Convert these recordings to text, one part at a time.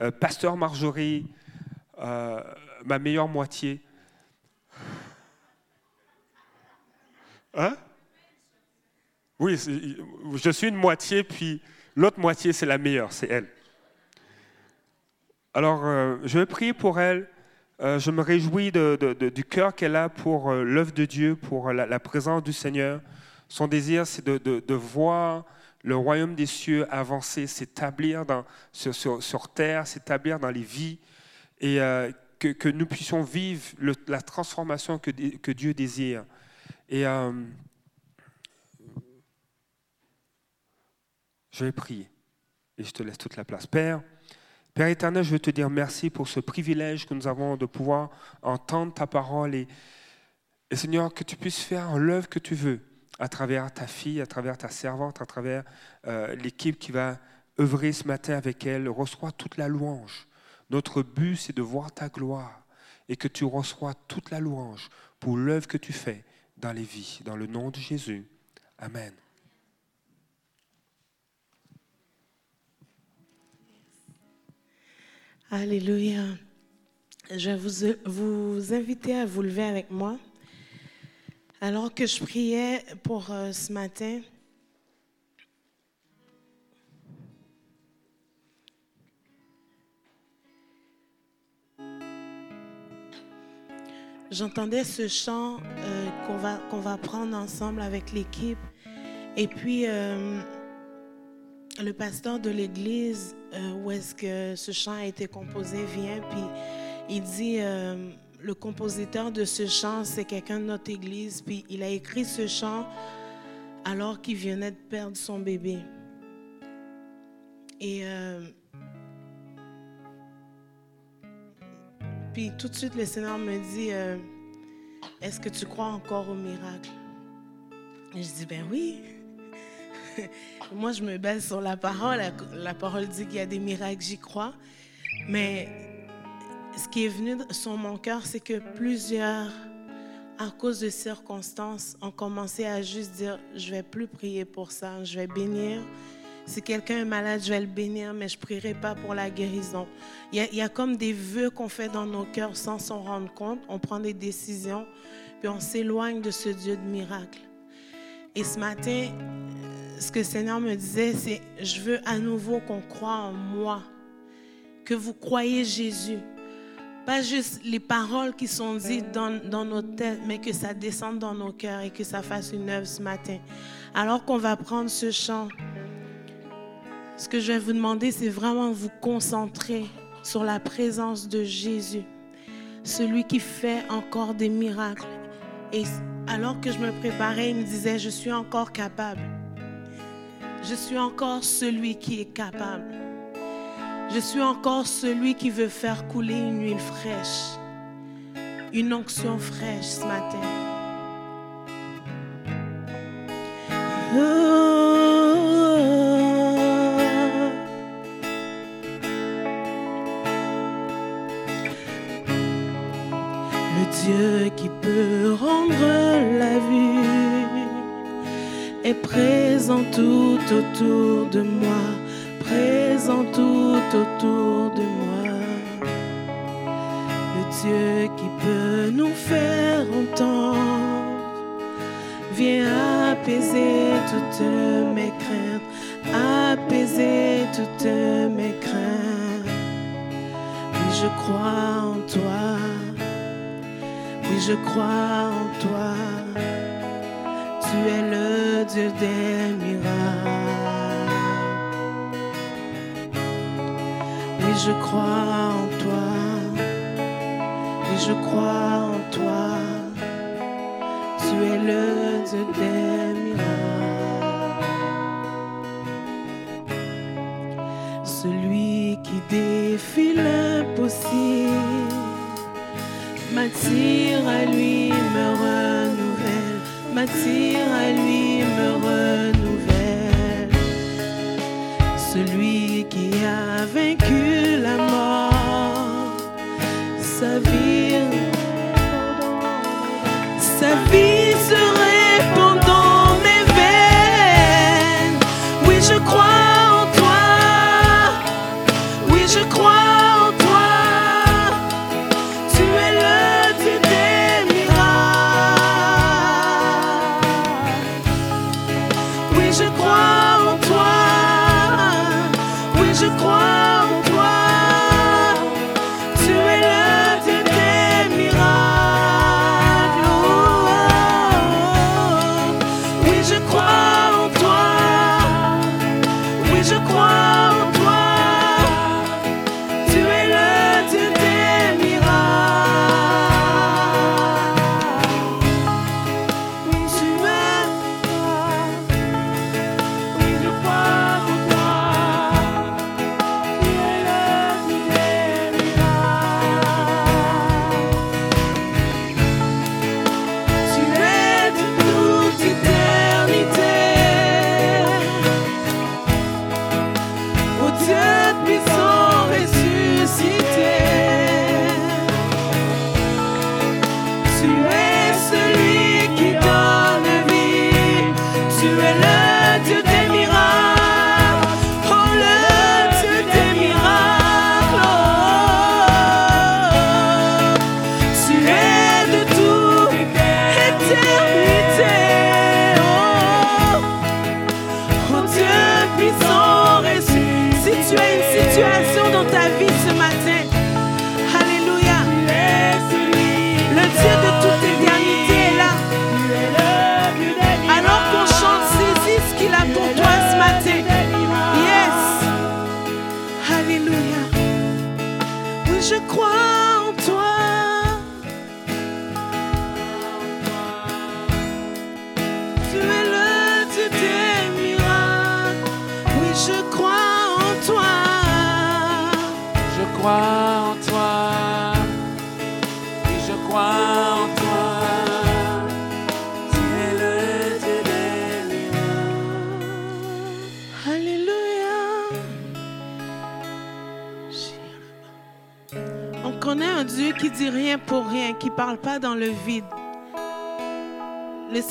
euh, Pasteur Marjorie, euh, ma meilleure moitié. Hein? Oui, je suis une moitié, puis l'autre moitié, c'est la meilleure, c'est elle. Alors, euh, je vais prier pour elle. Je me réjouis du cœur qu'elle a pour l'œuvre de Dieu, pour la, présence du Seigneur. Son désir, c'est de, voir le royaume des cieux avancer, s'établir sur, terre, s'établir dans les vies, et que, nous puissions vivre la transformation que, Dieu désire. Et je vais prier, et je te laisse toute la place. Père, Père éternel, je veux te dire merci pour ce privilège que nous avons de pouvoir entendre ta parole et, Seigneur, que tu puisses faire l'œuvre que tu veux à travers ta fille, à travers ta servante, à travers euh, l'équipe qui va œuvrer ce matin avec elle. Reçois toute la louange. Notre but, c'est de voir ta gloire et que tu reçois toute la louange pour l'œuvre que tu fais dans les vies. Dans le nom de Jésus. Amen. Alléluia. Je vais vous, vous inviter à vous lever avec moi. Alors que je priais pour euh, ce matin, j'entendais ce chant euh, qu'on va, prendre ensemble avec l'équipe. Et puis, euh, le pasteur de l'église où est-ce que ce chant a été composé vient, puis il dit, le compositeur de ce chant, c'est quelqu'un de notre église, puis il a écrit ce chant alors qu'il venait de perdre son bébé. Et euh, puis tout de suite, le Seigneur me dit, est-ce que tu crois encore au miracle? Et je dis, ben oui. Moi, je me base sur la parole. La, parole dit qu'il y a des miracles, j'y crois. Mais ce qui est venu sur mon cœur, c'est que plusieurs, à cause de circonstances, ont commencé à juste dire, je vais plus prier pour ça, je vais bénir. Si quelqu'un est malade, je vais le bénir, mais je ne prierai pas pour la guérison. Il y, a, comme des vœux qu'on fait dans nos cœurs sans s'en rendre compte. On prend des décisions, puis on s'éloigne de ce Dieu de miracles. Et ce matin, ce que le Seigneur me disait, c'est, je veux à nouveau qu'on croit en moi, que vous croyez Jésus. Pas juste les paroles qui sont dites dans, dans nos têtes, mais que ça descende dans nos cœurs et que ça fasse une œuvre ce matin. Alors qu'on va prendre ce chant, ce que je vais vous demander, c'est vraiment vous concentrer sur la présence de Jésus, celui qui fait encore des miracles. Et alors que je me préparais, il me disait, je suis encore capable. Je suis encore celui qui est capable. Je suis encore celui qui veut faire couler une huile fraîche, une onction fraîche ce matin. Le Dieu qui peut rendre la vue est présent tout autour de moi, tout autour de moi. Le Dieu qui peut nous faire entendre vient apaiser toutes mes craintes, apaiser toutes mes craintes. Oui, je crois en toi. Oui, je crois en toi. Tu es le Dieu des miracles. Je crois en toi. Oui, je crois en toi. Tu es le Dieu des miracles. Celui qui défie l'impossible m'attire à lui, me renouvelle m'attire à lui, me renouvelle. Celui qui a vaincu sa vie,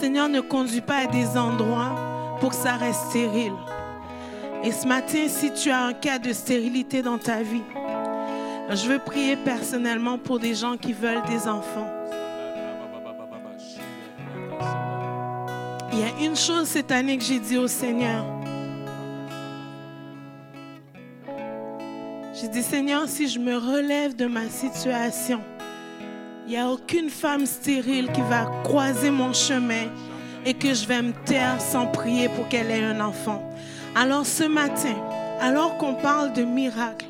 Seigneur ne conduit pas à des endroits pour que ça reste stérile. Et ce matin, si tu as un cas de stérilité dans ta vie, je veux prier personnellement pour des gens qui veulent des enfants. Il y a une chose cette année que j'ai dit au Seigneur. J'ai dit, Seigneur, si je me relève de ma situation, il n'y a aucune femme stérile qui va croiser mon chemin et que je vais me taire sans prier pour qu'elle ait un enfant. Alors ce matin, alors qu'on parle de miracle,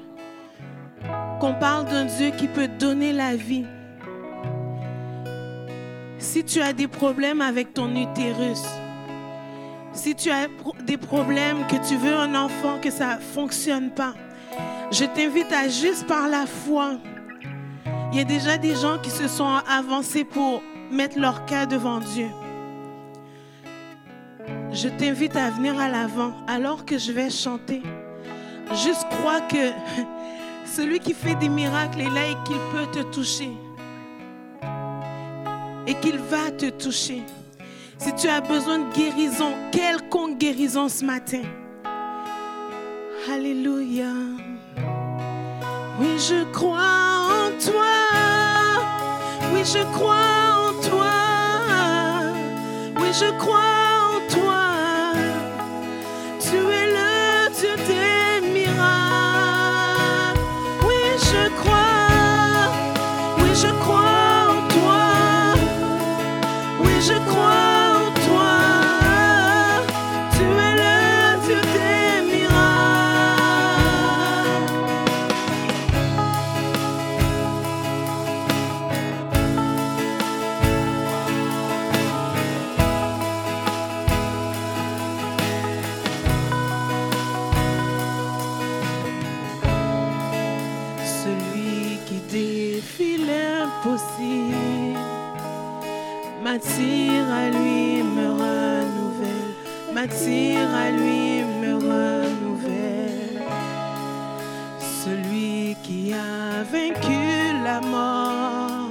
qu'on parle d'un Dieu qui peut donner la vie, si tu as des problèmes avec ton utérus, si tu as des problèmes, que tu veux un enfant, que ça ne fonctionne pas, je t'invite à juste par la foi. Il y a déjà des gens qui se sont avancés pour mettre leur cas devant Dieu. Je t'invite à venir à l'avant alors que je vais chanter. Juste crois que celui qui fait des miracles est là et qu'il peut te toucher. Et qu'il va te toucher. Si tu as besoin de guérison, quelconque guérison ce matin. Alléluia. Oui, je crois Oui, je crois en toi. Oui, je crois en toi. Tu es le Dieu des miracles. Oui, je crois. Oui, je crois en toi. Oui, je crois m'attire à lui, me renouvelle, m'attire à lui, me renouvelle. Celui qui a vaincu la mort,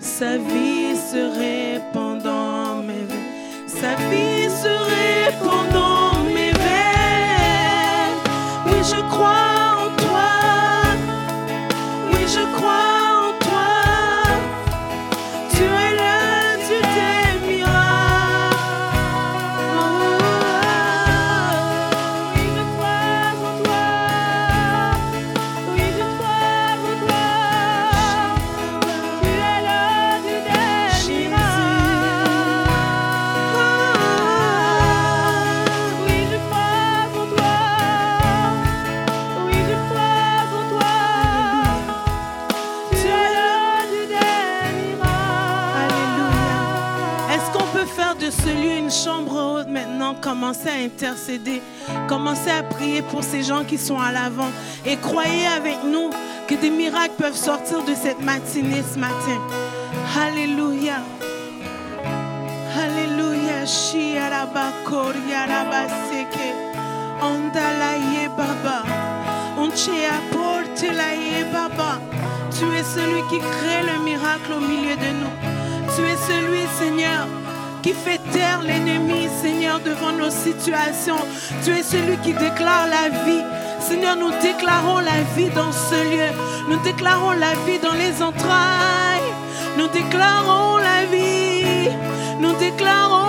sa vie se répand dans mes veines, sa vie se répand dans mes veines. Oui, je crois prier pour ces gens qui sont à l'avant. Et croyez avec nous que des miracles peuvent sortir de cette matinée ce matin. Alléluia. Alléluia. Baba. Tu es celui qui crée le miracle au milieu de nous. Tu es celui, Seigneur, qui fait taire l'ennemi, Seigneur, devant nos situations. Tu es celui qui déclare la vie. Seigneur, nous déclarons la vie dans ce lieu. Nous déclarons la vie dans les entrailles. Nous déclarons la vie. Nous déclarons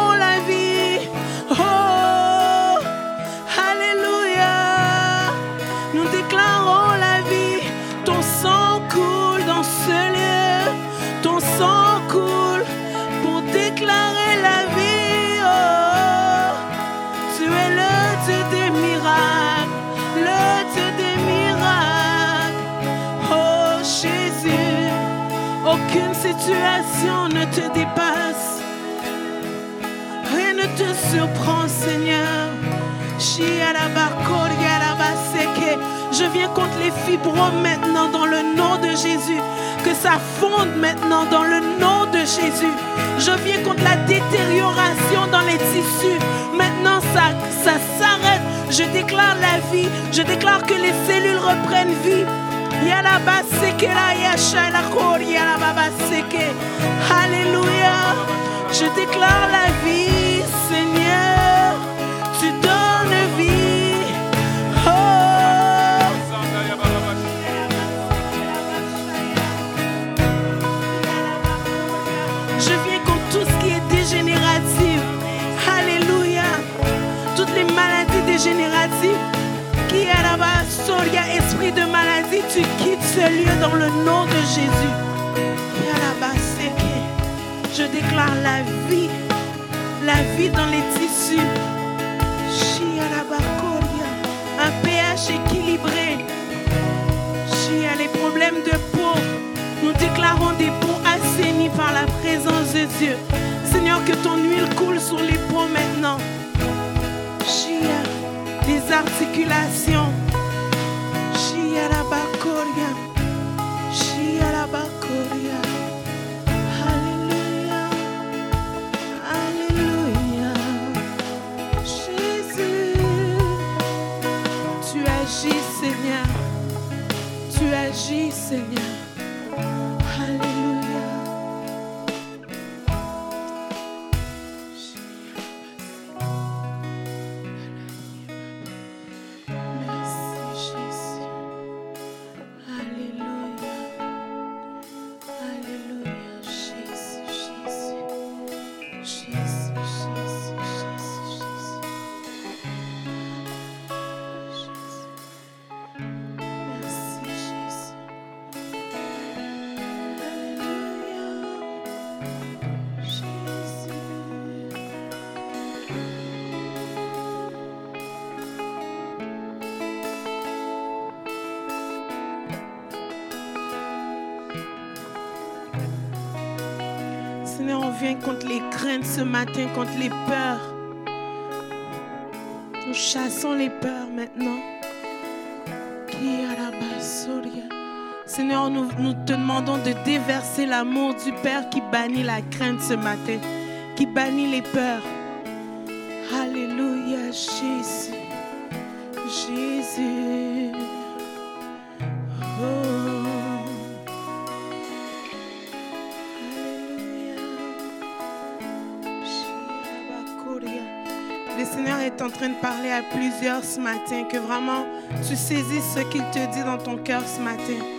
situation ne te dépasse. Rien ne te surprend, Seigneur. Je viens contre les fibromes maintenant dans le nom de Jésus. Que ça fonde maintenant dans le nom de Jésus. Je viens contre la détérioration dans les tissus. Maintenant, ça, ça s'arrête. Je déclare la vie. Je déclare que les cellules reprennent vie. Yalabaseke la yashalakori yalababaseke. Alléluia. Je déclare la vie, ce matin, contre les peurs. Nous chassons les peurs maintenant. Seigneur, nous, nous te demandons de déverser l'amour du Père qui bannit la crainte ce matin, qui bannit les peurs. Train de parler à plusieurs ce matin, que vraiment tu saisis ce qu'il te dit dans ton cœur ce matin.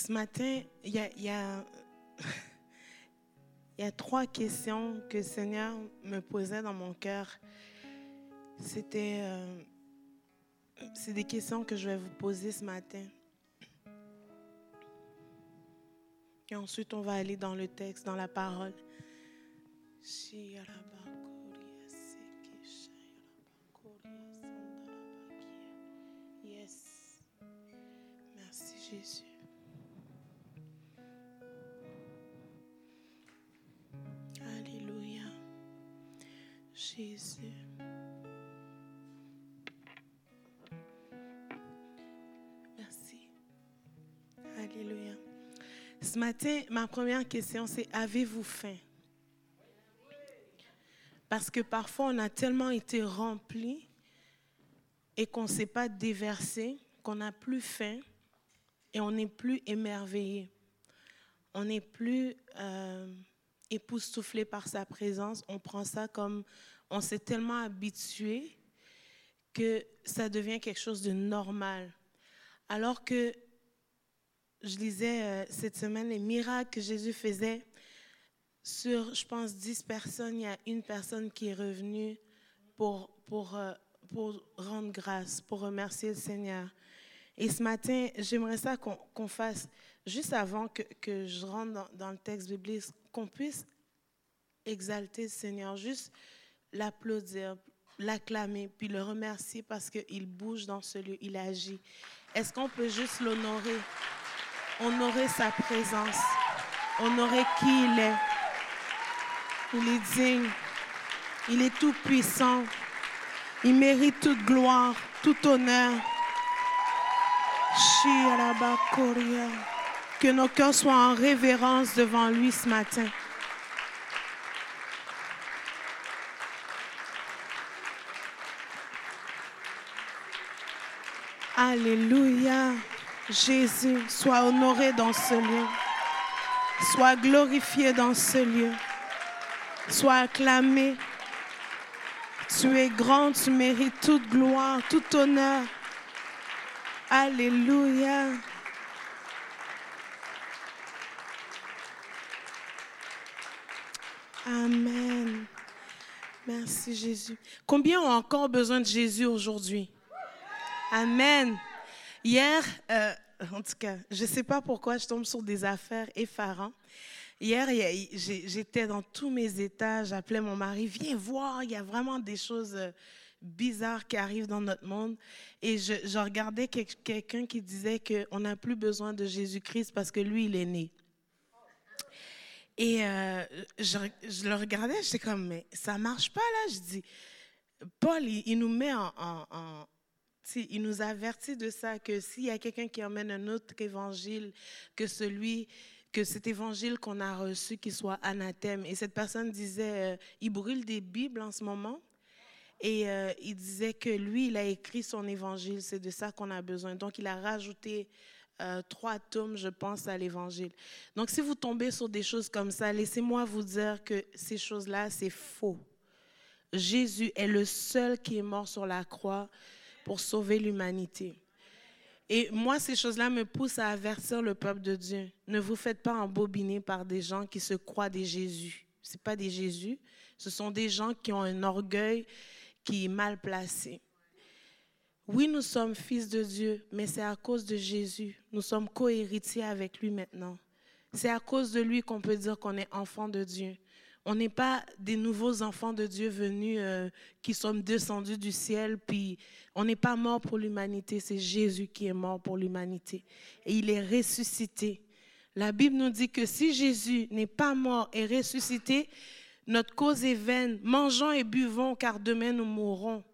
Ce matin, il y a, trois questions que le Seigneur me posait dans mon cœur. C'était, euh, c'est des questions que je vais vous poser ce matin. Et ensuite, on va aller dans le texte, dans la parole. Yes. Ma première question, c'est avez-vous faim? Parce que parfois, on a tellement été rempli et qu'on ne s'est pas déversé, qu'on n'a plus faim et on n'est plus émerveillé. On n'est plus euh, époustouflé par sa présence. On prend ça comme on s'est tellement habitué que ça devient quelque chose de normal. Alors que je lisais euh, cette semaine les miracles que Jésus faisait sur, je pense, 10 personnes, il y a une personne qui est revenue pour, pour, euh, pour rendre grâce, pour remercier le Seigneur. Et ce matin, j'aimerais ça qu'on fasse, juste avant que, que je rentre dans le texte biblique, qu'on puisse exalter le Seigneur, juste l'applaudir, l'acclamer, puis le remercier parce qu'il bouge dans ce lieu, il agit. Est-ce qu'on peut juste l'honorer, honorer sa présence, honorer qui il est? Il est digne, il est tout puissant, il mérite toute gloire, tout honneur. Que nos cœurs soient en révérence devant lui ce matin. Alléluia. Jésus, sois honoré dans ce lieu. Sois glorifié dans ce lieu. Sois acclamé. Tu es grand, tu mérites toute gloire, tout honneur. Alléluia. Amen. Merci Jésus. Combien ont encore besoin de Jésus aujourd'hui? Amen. Hier, euh, en tout cas, je ne sais pas pourquoi je tombe sur des affaires effarantes. Hier, j'étais dans tous mes états, j'appelais mon mari, viens voir, il y a vraiment des choses euh, bizarres qui arrivent dans notre monde. Et je, regardais quel- quelqu'un qui disait qu'on n'a plus besoin de Jésus-Christ parce que lui, il est né. Et euh, je, le regardais, j'étais comme, mais ça marche pas là. Je dis, Paul, il, nous met en, il nous avertit de ça, que s'il y a quelqu'un qui emmène un autre évangile que celui, que cet évangile qu'on a reçu, qui soit anathème. Et cette personne disait, euh, il brûle des Bibles en ce moment. Et euh, il disait que lui, il a écrit son évangile, c'est de ça qu'on a besoin. Donc, il a rajouté euh, trois tomes, je pense, à l'évangile. Donc, si vous tombez sur des choses comme ça, laissez-moi vous dire que ces choses-là, c'est faux. Jésus est le seul qui est mort sur la croix pour sauver l'humanité. Et moi, ces choses-là me poussent à avertir le peuple de Dieu. Ne vous faites pas embobiner par des gens qui se croient des Jésus. Ce pas des Jésus, ce sont des gens qui ont un orgueil qui est mal placé. Oui, nous sommes fils de Dieu, mais c'est à cause de Jésus. Nous sommes co-héritiers avec lui maintenant. C'est à cause de lui qu'on peut dire qu'on est enfant de Dieu. On n'est pas des nouveaux enfants de Dieu venus euh, qui sommes descendus du ciel, puis on n'est pas mort pour l'humanité, c'est Jésus qui est mort pour l'humanité. Et il est ressuscité. La Bible nous dit que si Jésus n'est pas mort et ressuscité, notre cause est vaine. Mangeons et buvons, car demain nous mourrons.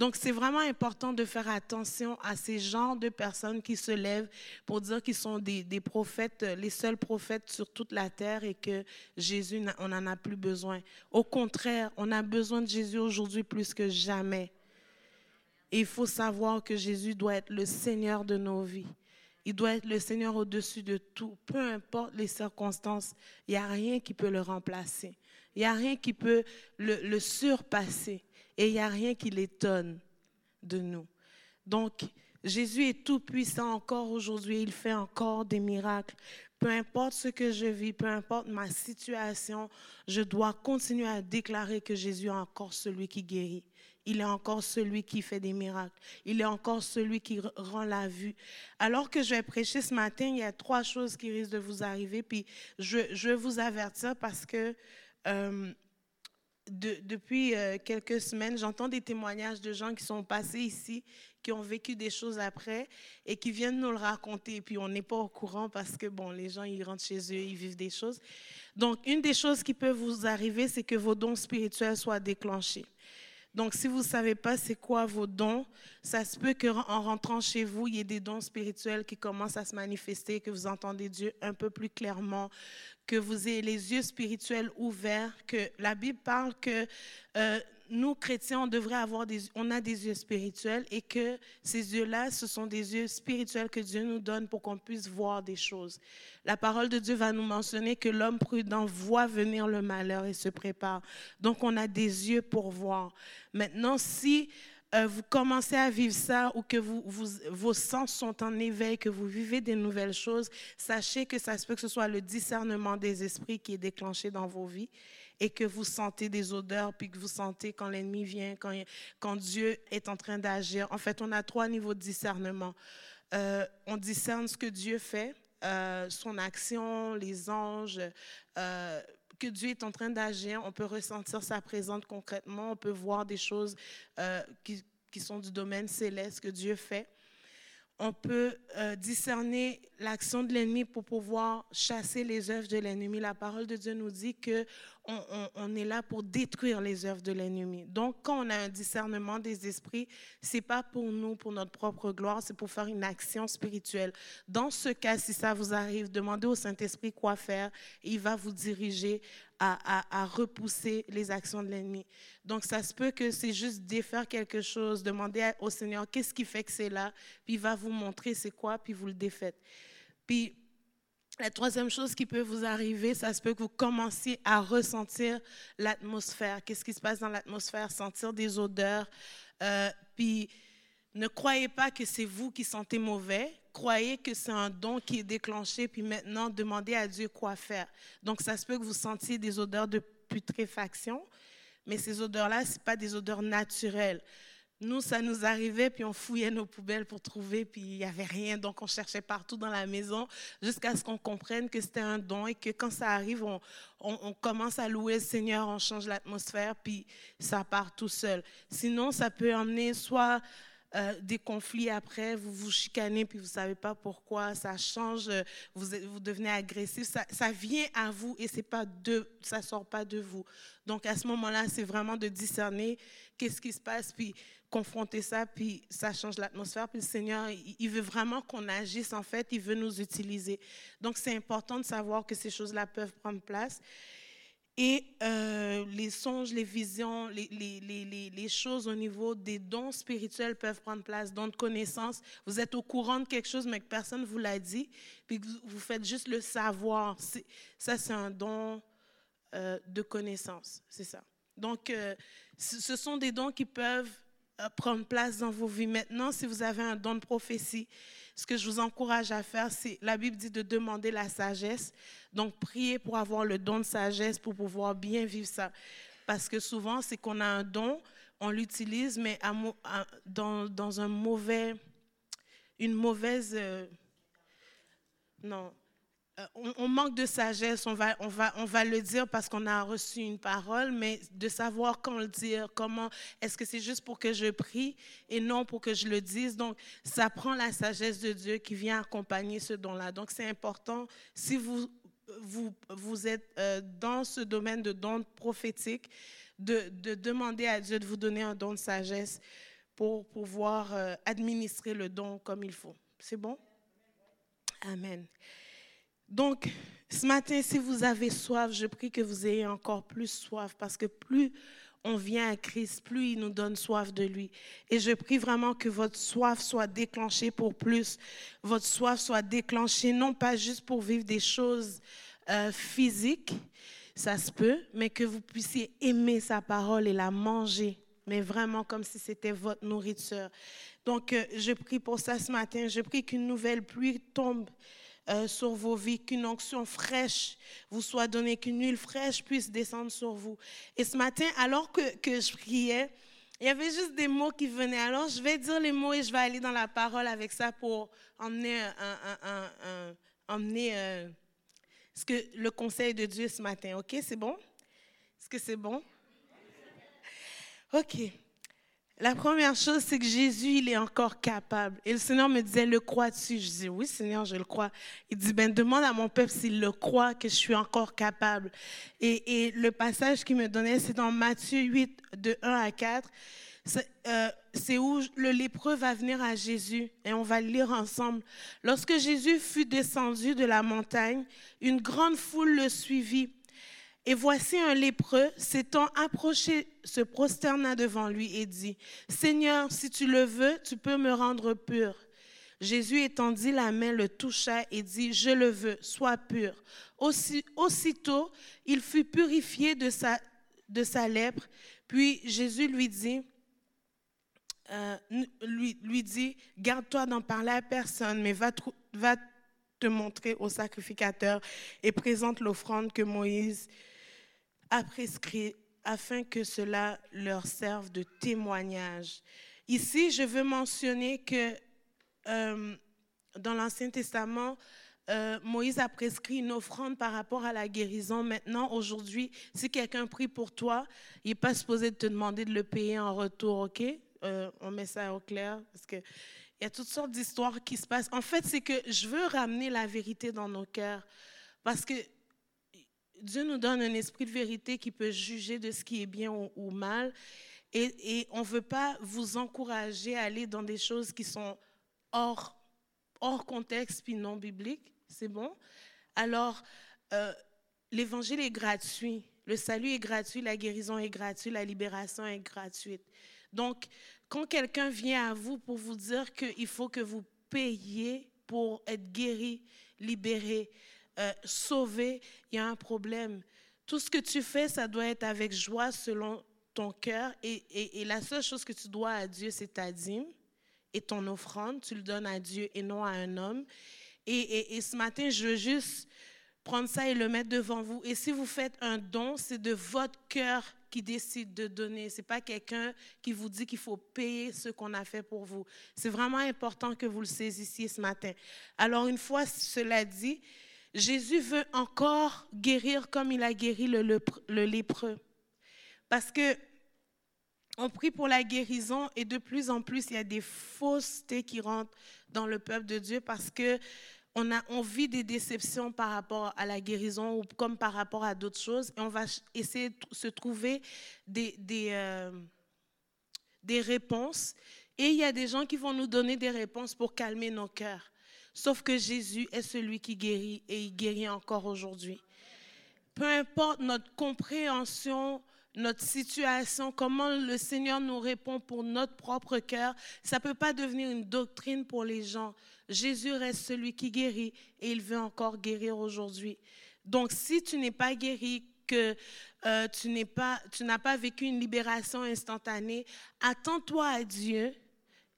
Donc, c'est vraiment important de faire attention à ces genres de personnes qui se lèvent pour dire qu'ils sont des, prophètes, euh, les seuls prophètes sur toute la terre et que Jésus, on n'en a plus besoin. Au contraire, on a besoin de Jésus aujourd'hui plus que jamais. Il faut savoir que Jésus doit être le Seigneur de nos vies. Il doit être le Seigneur au-dessus de tout. Peu importe les circonstances, il n'y a rien qui peut le remplacer. Il n'y a rien qui peut le surpasser. Et il n'y a rien qui l'étonne de nous. Donc, Jésus est tout puissant encore aujourd'hui. Il fait encore des miracles. Peu importe ce que je vis, peu importe ma situation, je dois continuer à déclarer que Jésus est encore celui qui guérit. Il est encore celui qui fait des miracles. Il est encore celui qui rend la vue. Alors que je vais prêcher ce matin, il y a trois choses qui risquent de vous arriver. Puis je, je vous avertir parce que euh, de, depuis euh, quelques semaines, j'entends des témoignages de gens qui sont passés ici, qui ont vécu des choses après et qui viennent nous le raconter. Et puis on n'est pas au courant parce que bon, les gens ils rentrent chez eux, ils vivent des choses. Donc une des choses qui peut vous arriver, c'est que vos dons spirituels soient déclenchés. Donc, si vous ne savez pas c'est quoi vos dons, ça se peut qu'en rentrant chez vous, il y ait des dons spirituels qui commencent à se manifester, que vous entendez Dieu un peu plus clairement, que vous ayez les yeux spirituels ouverts, que la Bible parle que euh, nous, chrétiens, on devrait avoir des, on a des yeux spirituels et que ces yeux-là, ce sont des yeux spirituels que Dieu nous donne pour qu'on puisse voir des choses. La parole de Dieu va nous mentionner que l'homme prudent voit venir le malheur et se prépare. Donc, on a des yeux pour voir. Maintenant, si euh, vous commencez à vivre ça ou que vos sens sont en éveil, que vous vivez des nouvelles choses, sachez que ça se peut que ce soit le discernement des esprits qui est déclenché dans vos vies et que vous sentez des odeurs, puis que vous sentez quand l'ennemi vient, quand, Dieu est en train d'agir. En fait, on a trois niveaux de discernement. Euh, on discerne ce que Dieu fait, euh, son action, les anges, que Dieu est en train d'agir. On peut ressentir sa présence concrètement, on peut voir des choses qui, qui sont du domaine céleste que Dieu fait on peut euh, discerner l'action de l'ennemi pour pouvoir chasser les œuvres de l'ennemi. La parole de Dieu nous dit que on, est là pour détruire les œuvres de l'ennemi. Donc, quand on a un discernement des esprits, c'est pas pour nous, pour notre propre gloire, c'est pour faire une action spirituelle. Dans ce cas, si ça vous arrive, demandez au Saint-Esprit quoi faire et il va vous diriger à, repousser les actions de l'ennemi. Donc, ça se peut que c'est juste défaire quelque chose, demander au Seigneur qu'est-ce qui fait que c'est là, puis il va vous montrer c'est quoi, puis vous le défaites. Puis, la troisième chose qui peut vous arriver, ça se peut que vous commenciez à ressentir l'atmosphère. Qu'est-ce qui se passe dans l'atmosphère? Sentir des odeurs. Euh, puis ne croyez pas que c'est vous qui sentez mauvais. Croyez que c'est un don qui est déclenché. Puis maintenant, demandez à Dieu quoi faire. Donc, ça se peut que vous sentiez des odeurs de putréfaction. Mais ces odeurs-là, ce pas des odeurs naturelles. Nous, ça nous arrivait, puis on fouillait nos poubelles pour trouver, puis il n'y avait rien. Donc, on cherchait partout dans la maison jusqu'à ce qu'on comprenne que c'était un don et que quand ça arrive, on, commence à louer le Seigneur, on change l'atmosphère, puis ça part tout seul. Sinon, ça peut emmener soit euh, des conflits après, vous vous chicanez puis vous savez pas pourquoi, ça change, euh, vous, devenez agressif, ça, vient à vous et c'est pas de, ça sort pas de vous. Donc à ce moment-là, c'est vraiment de discerner qu'est-ce qui se passe puis confronter ça puis ça change l'atmosphère puis le Seigneur, il veut vraiment qu'on agisse en fait, il veut nous utiliser. Donc c'est important de savoir que ces choses-là peuvent prendre place. Et euh, les songes, les visions, les, choses au niveau des dons spirituels peuvent prendre place, dons de connaissance. Vous êtes au courant de quelque chose, mais que personne ne vous l'a dit, puis vous faites juste le savoir. Ça, c'est un don euh, de connaissance, c'est ça. Donc, euh, ce sont des dons qui peuvent prendre place dans vos vies. Maintenant, si vous avez un don de prophétie, ce que je vous encourage à faire, c'est, la Bible dit de demander la sagesse. Donc, priez pour avoir le don de sagesse pour pouvoir bien vivre ça. Parce que souvent, c'est qu'on a un don, on l'utilise, mais dans, dans un mauvais, une mauvaise, euh, non, euh, on, manque de sagesse, on va, on, va, on va le dire parce qu'on a reçu une parole, mais de savoir quand le dire, comment, est-ce que c'est juste pour que je prie et non pour que je le dise? Donc, ça prend la sagesse de Dieu qui vient accompagner ce don-là. Donc, c'est important, si vous, vous, êtes euh, dans ce domaine de don prophétique, de, de, demander à Dieu de vous donner un don de sagesse pour pouvoir euh, administrer le don comme il faut. C'est bon? Amen. Donc, ce matin, si vous avez soif, je prie que vous ayez encore plus soif parce que plus on vient à Christ, plus il nous donne soif de lui. Et je prie vraiment que votre soif soit déclenchée pour plus. Votre soif soit déclenchée non pas juste pour vivre des choses euh, physiques, ça se peut, mais que vous puissiez aimer sa parole et la manger mais vraiment comme si c'était votre nourriture. Donc, euh, je prie pour ça ce matin. Je prie qu'une nouvelle pluie tombe euh, sur vos vies, qu'une onction fraîche vous soit donnée, qu'une huile fraîche puisse descendre sur vous. Et ce matin, alors que, je priais, il y avait juste des mots qui venaient. Alors, je vais dire les mots et je vais aller dans la parole avec ça pour emmener, un, emmener euh, ce que, le conseil de Dieu ce matin. OK, c'est bon? Est-ce que c'est bon? OK. La première chose, c'est que Jésus, il est encore capable. Et le Seigneur me disait, le crois-tu? Je dis, oui, Seigneur, je le crois. Il dit, ben, demande à mon peuple s'il le croit, que je suis encore capable. Et, le passage qu'il me donnait, c'est dans Matthieu 8, de 1 à 4. Euh, c'est où le lépreux va venir à Jésus et on va le lire ensemble. Lorsque Jésus fut descendu de la montagne, une grande foule le suivit. Et voici un lépreux s'étant approché, se prosterna devant lui et dit, Seigneur, si tu le veux, tu peux me rendre pur. Jésus étendit la main, le toucha et dit, Je le veux, sois pur. aussitôt, il fut purifié de sa, de sa lèpre. Puis Jésus lui dit, euh, lui, lui dit, garde-toi d'en parler à personne, mais va, va te montrer au sacrificateur et présente l'offrande que Moïse a prescrit afin que cela leur serve de témoignage. Ici, je veux mentionner que euh, dans l'Ancien Testament, euh, Moïse a prescrit une offrande par rapport à la guérison. Maintenant, aujourd'hui, si quelqu'un prie pour toi, il n'est pas supposé te demander de le payer en retour, OK? Euh, on met ça au clair parce qu'il y a toutes sortes d'histoires qui se passent. En fait, c'est que je veux ramener la vérité dans nos cœurs parce que Dieu nous donne un esprit de vérité qui peut juger de ce qui est bien ou, mal. Et, on ne veut pas vous encourager à aller dans des choses qui sont hors, hors contexte puis non bibliques. C'est bon? Alors, euh, l'évangile est gratuit. Le salut est gratuit, la guérison est gratuite, la libération est gratuite. Donc, quand quelqu'un vient à vous pour vous dire qu'il faut que vous payiez pour être guéri, libéré, euh, sauver, il y a un problème. Tout ce que tu fais, ça doit être avec joie selon ton cœur. Et, la seule chose que tu dois à Dieu, c'est ta dîme et ton offrande. Tu le donnes à Dieu et non à un homme. Et, et ce matin, je veux juste prendre ça et le mettre devant vous. Et si vous faites un don, c'est de votre cœur qui décide de donner. C'est pas quelqu'un qui vous dit qu'il faut payer ce qu'on a fait pour vous. C'est vraiment important que vous le saisissiez ce matin. Alors, une fois cela dit, Jésus veut encore guérir comme il a guéri le, lépreux. Parce que on prie pour la guérison et de plus en plus, il y a des faussetés qui rentrent dans le peuple de Dieu parce que on, a, on vit des déceptions par rapport à la guérison ou comme par rapport à d'autres choses et on va essayer de se trouver des, euh, des réponses. Et il y a des gens qui vont nous donner des réponses pour calmer nos cœurs. Sauf que Jésus est celui qui guérit et il guérit encore aujourd'hui. Peu importe notre compréhension, notre situation, comment le Seigneur nous répond pour notre propre cœur, ça ne peut pas devenir une doctrine pour les gens. Jésus reste celui qui guérit et il veut encore guérir aujourd'hui. Donc si tu n'es pas guéri, que euh, tu n'as pas vécu une libération instantanée, attends-toi à Dieu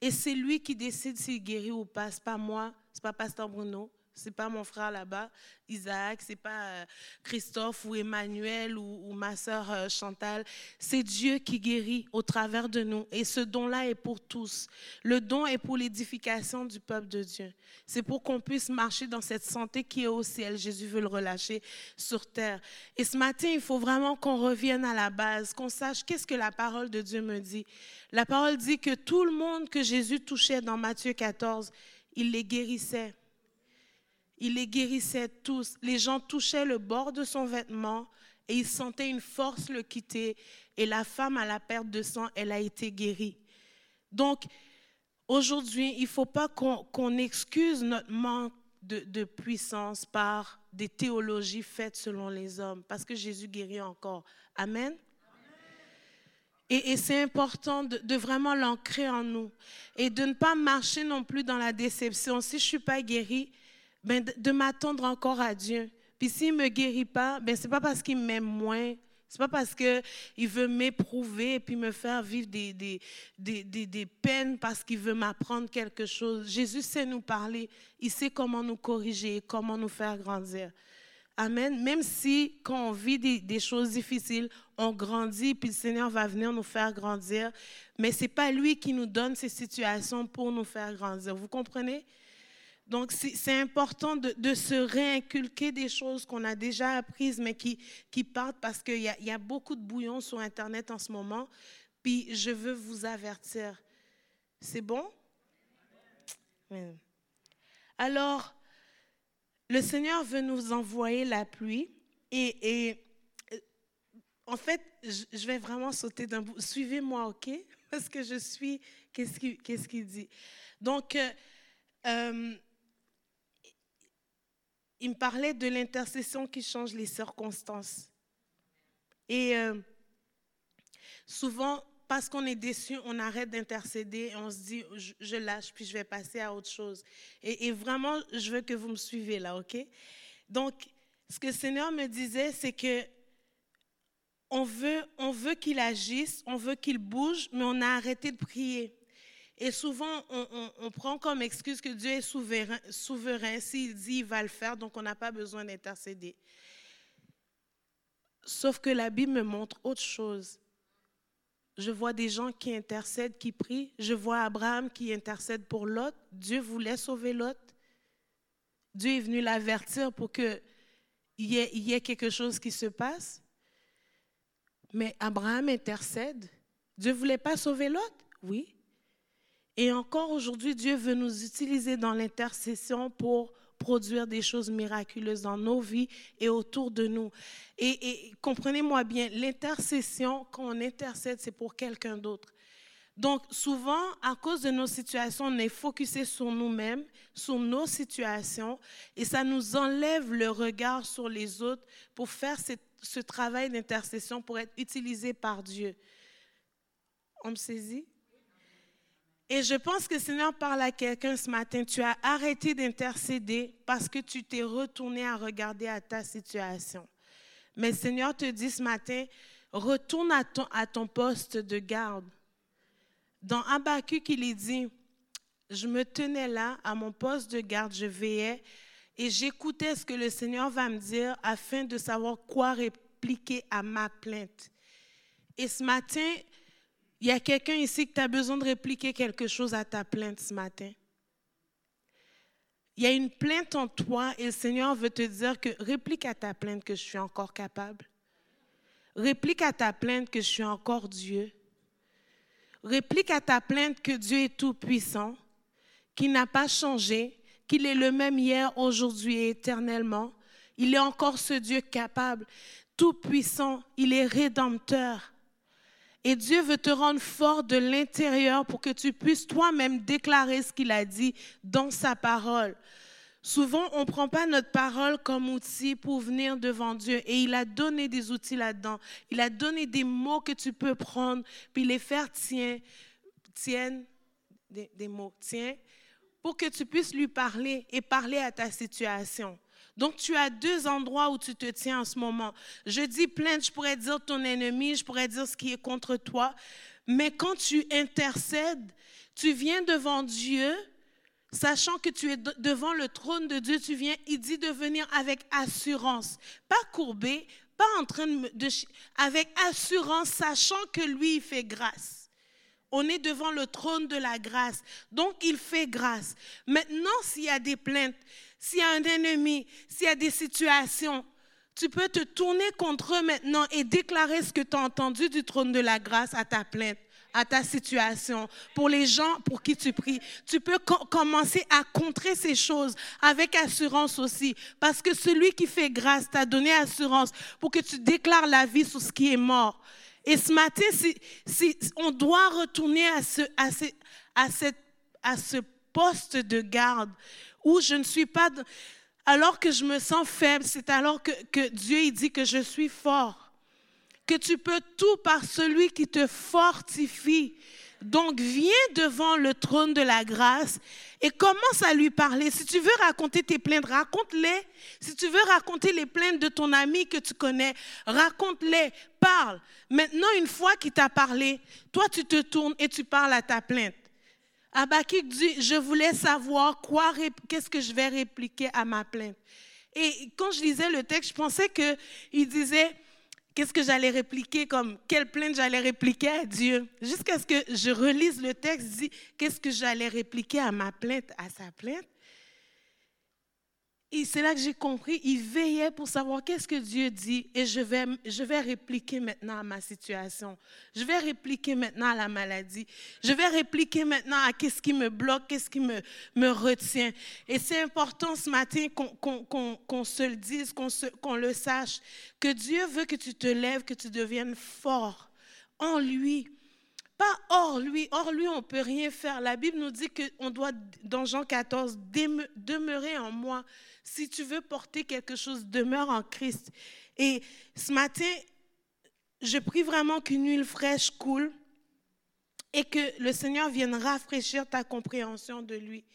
et c'est lui qui décide s'il guérit ou pas. C'est pas moi, c'est pas Pasteur Bruno, c'est pas mon frère là-bas, Isaac, c'est pas euh, Christophe ou Emmanuel ou, ma sœur euh, Chantal. C'est Dieu qui guérit au travers de nous. Et ce don-là est pour tous. Le don est pour l'édification du peuple de Dieu. C'est pour qu'on puisse marcher dans cette santé qui est au ciel. Jésus veut le relâcher sur terre. Et ce matin, il faut vraiment qu'on revienne à la base, qu'on sache qu'est-ce que la parole de Dieu me dit. La parole dit que tout le monde que Jésus touchait dans Matthieu 14, il les guérissait. Il les guérissait tous. Les gens touchaient le bord de son vêtement et ils sentaient une force le quitter. Et la femme à la perte de sang, elle a été guérie. Donc, aujourd'hui, il ne faut pas qu'on excuse notre manque de, de, puissance par des théologies faites selon les hommes, parce que Jésus guérit encore. Amen. Et, c'est important de, vraiment l'ancrer en nous et de ne pas marcher non plus dans la déception. Si je ne suis pas guérie, ben de, m'attendre encore à Dieu. Puis s'il ne me guérit pas, ben ce n'est pas parce qu'il m'aime moins, C'est pas parce qu'il veut m'éprouver et puis me faire vivre des, des, des, des, peines parce qu'il veut m'apprendre quelque chose. Jésus sait nous parler. Il sait comment nous corriger, comment nous faire grandir. Amen. Même si quand on vit des, des, choses difficiles, on grandit, puis le Seigneur va venir nous faire grandir. Mais ce n'est pas lui qui nous donne ces situations pour nous faire grandir. Vous comprenez? Donc, c'est important de, se réinculquer des choses qu'on a déjà apprises, mais qui, partent parce qu'il y, a beaucoup de bouillons sur Internet en ce moment. Puis, je veux vous avertir. C'est bon? Alors, le Seigneur veut nous envoyer la pluie et, et en fait, je vais vraiment sauter d'un bout. Suivez-moi, OK? Parce que je suis, qu'est-ce qu'il qu qu dit? Donc, euh, euh, il me parlait de l'intercession qui change les circonstances. Et euh, souvent, parce qu'on est déçu, on arrête d'intercéder et on se dit, je, lâche, puis je vais passer à autre chose. Et, et, vraiment, je veux que vous me suivez là, OK? Donc, ce que le Seigneur me disait, c'est que on veut, on veut qu'il agisse, on veut qu'il bouge, mais on a arrêté de prier. Et souvent, on, prend comme excuse que Dieu est souverain. souverain. S'il dit, il va le faire, donc on n'a pas besoin d'intercéder. Sauf que la Bible me montre autre chose. Je vois des gens qui intercèdent, qui prient. Je vois Abraham qui intercède pour Lot. Dieu voulait sauver Lot. Dieu est venu l'avertir pour qu'il y, ait, y ait quelque chose qui se passe. Mais Abraham intercède. Dieu ne voulait pas sauver Lot? Oui. Et encore aujourd'hui, Dieu veut nous utiliser dans l'intercession pour produire des choses miraculeuses dans nos vies et autour de nous. Et, comprenez-moi bien, l'intercession, quand on intercède, c'est pour quelqu'un d'autre. Donc souvent, à cause de nos situations, on est focusé sur nous-mêmes, sur nos situations, et ça nous enlève le regard sur les autres pour faire ce travail d'intercession, pour être utilisé par Dieu. On me saisit? Et je pense que le Seigneur parle à quelqu'un ce matin. Tu as arrêté d'intercéder parce que tu t'es retourné à regarder à ta situation. Mais le Seigneur te dit ce matin, retourne à ton, à ton poste de garde. Dans Habakkuk, il est dit, je me tenais là à mon poste de garde, je veillais et j'écoutais ce que le Seigneur va me dire afin de savoir quoi répliquer à ma plainte. Et ce matin, il y a quelqu'un ici que tu besoin de répliquer quelque chose à ta plainte ce matin. Il y a une plainte en toi et le Seigneur veut te dire que réplique à ta plainte que je suis encore capable. Réplique à ta plainte que je suis encore Dieu. Réplique à ta plainte que Dieu est tout puissant, qu'il n'a pas changé, qu'il est le même hier, aujourd'hui et éternellement. Il est encore ce Dieu capable, tout puissant, il est rédempteur. Et Dieu veut te rendre fort de l'intérieur pour que tu puisses toi-même déclarer ce qu'il a dit dans sa parole. Souvent, on ne prend pas notre parole comme outil pour venir devant Dieu. Et il a donné des outils là-dedans. Il a donné des mots que tu peux prendre, puis les faire tiens, tiennent, des, des mots, tiens, pour que tu puisses lui parler et parler à ta situation. Donc, tu as deux endroits où tu te tiens en ce moment. Je dis plainte, je pourrais dire ton ennemi, je pourrais dire ce qui est contre toi. Mais quand tu intercèdes, tu viens devant Dieu, sachant que tu es devant le trône de Dieu, tu viens, il dit de venir avec assurance, pas courbé, pas en train de, de avec assurance, sachant que lui, il fait grâce. On est devant le trône de la grâce. Donc, il fait grâce. Maintenant, s'il y a des plaintes, s'il y a un ennemi, s'il y a des situations, tu peux te tourner contre eux maintenant et déclarer ce que tu as entendu du trône de la grâce à ta plainte, à ta situation, pour les gens pour qui tu pries. Tu peux co commencer à contrer ces choses avec assurance aussi, parce que celui qui fait grâce t'a donné assurance pour que tu déclares la vie sur ce qui est mort. Et ce matin, si, on doit retourner à ce poste de garde où je ne suis pas... Alors que je me sens faible, c'est alors que, Dieu il dit que je suis fort. Que tu peux tout par celui qui te fortifie. Donc viens devant le trône de la grâce et commence à lui parler. Si tu veux raconter tes plaintes, raconte-les. Si tu veux raconter les plaintes de ton ami que tu connais, raconte-les, parle. Maintenant, une fois qu'il t'a parlé, toi tu te tournes et tu parles à ta plainte. Abakik dit, je voulais savoir quoi, qu'est-ce que je vais répliquer à ma plainte. Et quand je lisais le texte, je pensais qu'il disait, qu'est-ce que j'allais répliquer, comme quelle plainte j'allais répliquer à Dieu. Jusqu'à ce que je relise le texte, je dis, qu'est-ce que j'allais répliquer à ma plainte, à sa plainte? Et c'est là que j'ai compris, il veillait pour savoir qu'est-ce que Dieu dit et je vais, je vais répliquer maintenant à ma situation. Je vais répliquer maintenant à la maladie. Je vais répliquer maintenant à qu'est-ce qui me bloque, qu'est-ce qui me, me retient. Et c'est important ce matin qu'on se le dise, qu'on le sache, que Dieu veut que tu te lèves, que tu deviennes fort en lui. Pas hors lui. Hors lui, on ne peut rien faire. La Bible nous dit qu'on doit, dans Jean 14, demeurer en moi. Si tu veux porter quelque chose, demeure en Christ. Et ce matin, je prie vraiment qu'une huile fraîche coule et que le Seigneur vienne rafraîchir ta compréhension de lui.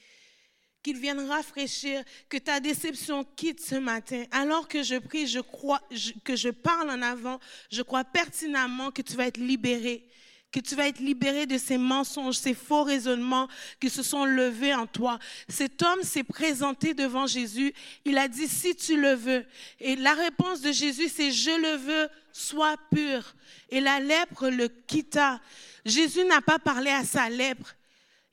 Qu'il vienne rafraîchir, que ta déception quitte ce matin. Alors que je prie, je crois, que je parle en avant, je crois pertinemment que tu vas être libéré que tu vas être libéré de ces mensonges, ces faux raisonnements qui se sont levés en toi. Cet homme s'est présenté devant Jésus. Il a dit, si tu le veux. Et la réponse de Jésus, c'est, je le veux, sois pur. Et la lèpre le quitta. Jésus n'a pas parlé à sa lèpre.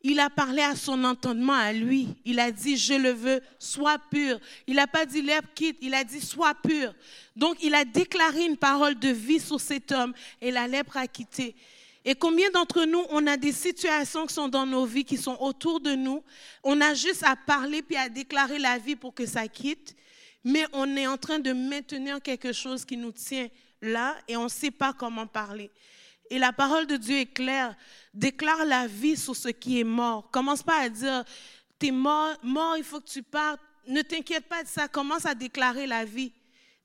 Il a parlé à son entendement à lui. Il a dit, je le veux, sois pur. Il n'a pas dit lèpre quitte, il a dit, sois pur. Donc il a déclaré une parole de vie sur cet homme et la lèpre a quitté. Et combien d'entre nous, on a des situations qui sont dans nos vies, qui sont autour de nous. On a juste à parler puis à déclarer la vie pour que ça quitte. Mais on est en train de maintenir quelque chose qui nous tient là et on ne sait pas comment parler. Et la parole de Dieu est claire. Déclare la vie sur ce qui est mort. Commence pas à dire, tu es mort, mort, il faut que tu partes. Ne t'inquiète pas de ça. Commence à déclarer la vie.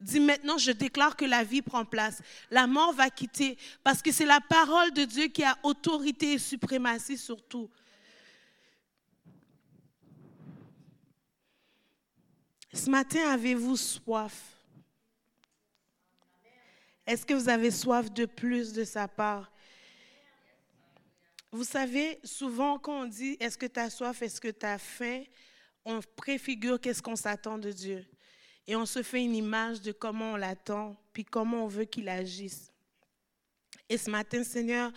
Dis maintenant, je déclare que la vie prend place. La mort va quitter parce que c'est la parole de Dieu qui a autorité et suprématie sur tout. Ce matin, avez-vous soif? Est-ce que vous avez soif de plus de sa part? Vous savez, souvent quand on dit est-ce que tu as soif, est-ce que tu as faim, on préfigure qu'est-ce qu'on s'attend de Dieu et on se fait une image de comment on l'attend, puis comment on veut qu'il agisse. Et ce matin, Seigneur,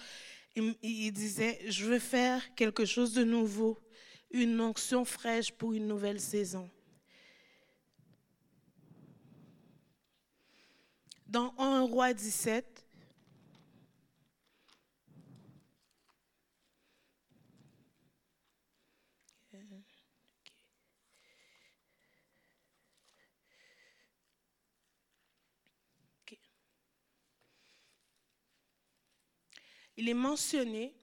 il, disait, je veux faire quelque chose de nouveau, une onction fraîche pour une nouvelle saison. Dans 1 roi 17, il est mentionné.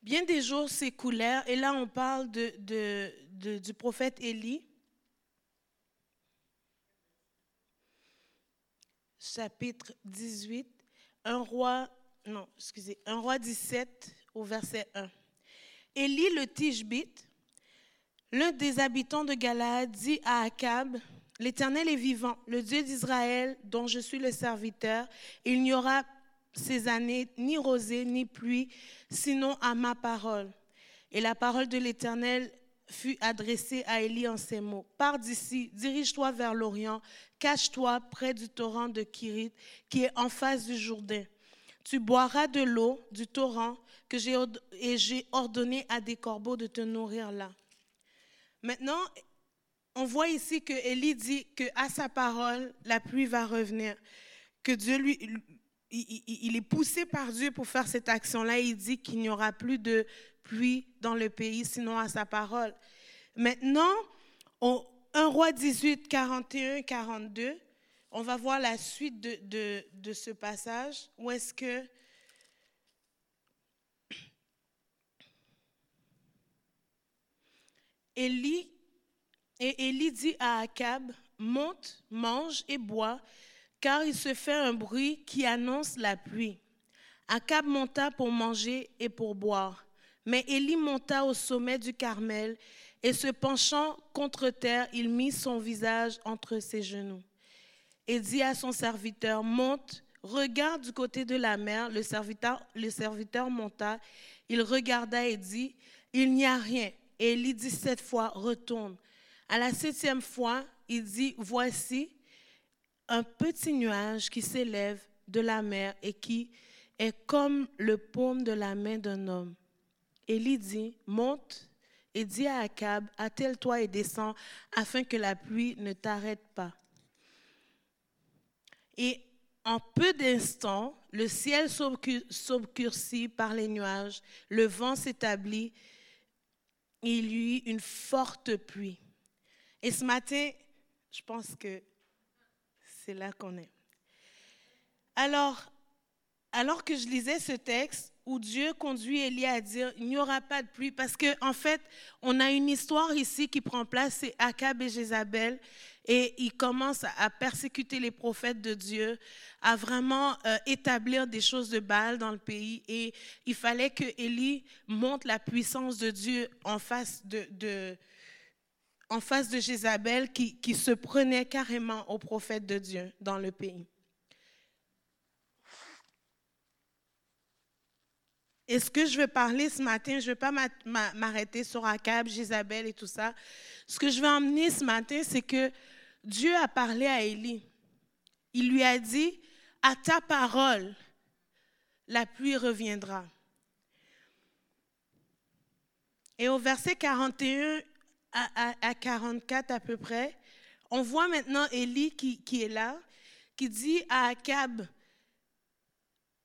Bien des jours s'écoulèrent, et là on parle du prophète Élie. Chapitre 18, un roi, non, excusez, un roi 17 au verset 1. Élie le Tishbite, l'un des habitants de Galaad, dit à Akab, L'Éternel est vivant, le Dieu d'Israël dont je suis le serviteur. Il n'y aura ces années ni rosée ni pluie, sinon à ma parole. Et la parole de l'Éternel fut adressée à Élie en ces mots. Pars d'ici, dirige-toi vers l'Orient, cache-toi près du torrent de Kirit, qui est en face du Jourdain. Tu boiras de l'eau du torrent que j'ai j'ai ordonné à des corbeaux de te nourrir là. Maintenant, on voit ici que Élie dit que à sa parole, la pluie va revenir. Que Dieu lui, il, est poussé par Dieu pour faire cette action-là. Il dit qu'il n'y aura plus de pluie dans le pays, sinon à sa parole. Maintenant, on, 1 roi 18, 41, 42, on va voir la suite de, de, de ce passage. Où est-ce que Élie et Élie dit à Akab, monte, mange et bois, car il se fait un bruit qui annonce la pluie. Akab monta pour manger et pour boire. Mais Élie monta au sommet du Carmel et se penchant contre terre, il mit son visage entre ses genoux et dit à son serviteur, monte, regarde du côté de la mer. Le serviteur, monta, il regarda et dit, il n'y a rien. Et Élie dit sept fois, retourne. À la septième fois, il dit, voici un petit nuage qui s'élève de la mer et qui est comme le paume de la main d'un homme. Élie dit, monte et dis à Akab, attelle-toi et descends afin que la pluie ne t'arrête pas. Et en peu d'instants, le ciel s'obscurcit par les nuages, le vent s'établit, et il y eut une forte pluie. Et ce matin, je pense que c'est là qu'on est. Alors, alors que je lisais ce texte où Dieu conduit Élie à dire il n'y aura pas de pluie parce qu'en en fait, on a une histoire ici qui prend place, c'est Akab et Jézabel et ils commencent à persécuter les prophètes de Dieu, à vraiment euh, établir des choses de Baal dans le pays et il fallait que Élie montre la puissance de Dieu en face de, de en face de Jézabel qui, qui se prenait carrément aux prophètes de Dieu dans le pays. Et ce que je veux parler ce matin, je ne vais pas m'arrêter sur Akab, Jézabel et tout ça. Ce que je veux emmener ce matin, c'est que Dieu a parlé à Élie. Il lui a dit, à ta parole, la pluie reviendra. Et au verset 41 à, 44 à peu près, on voit maintenant Élie qui, qui est là, qui dit à Akab,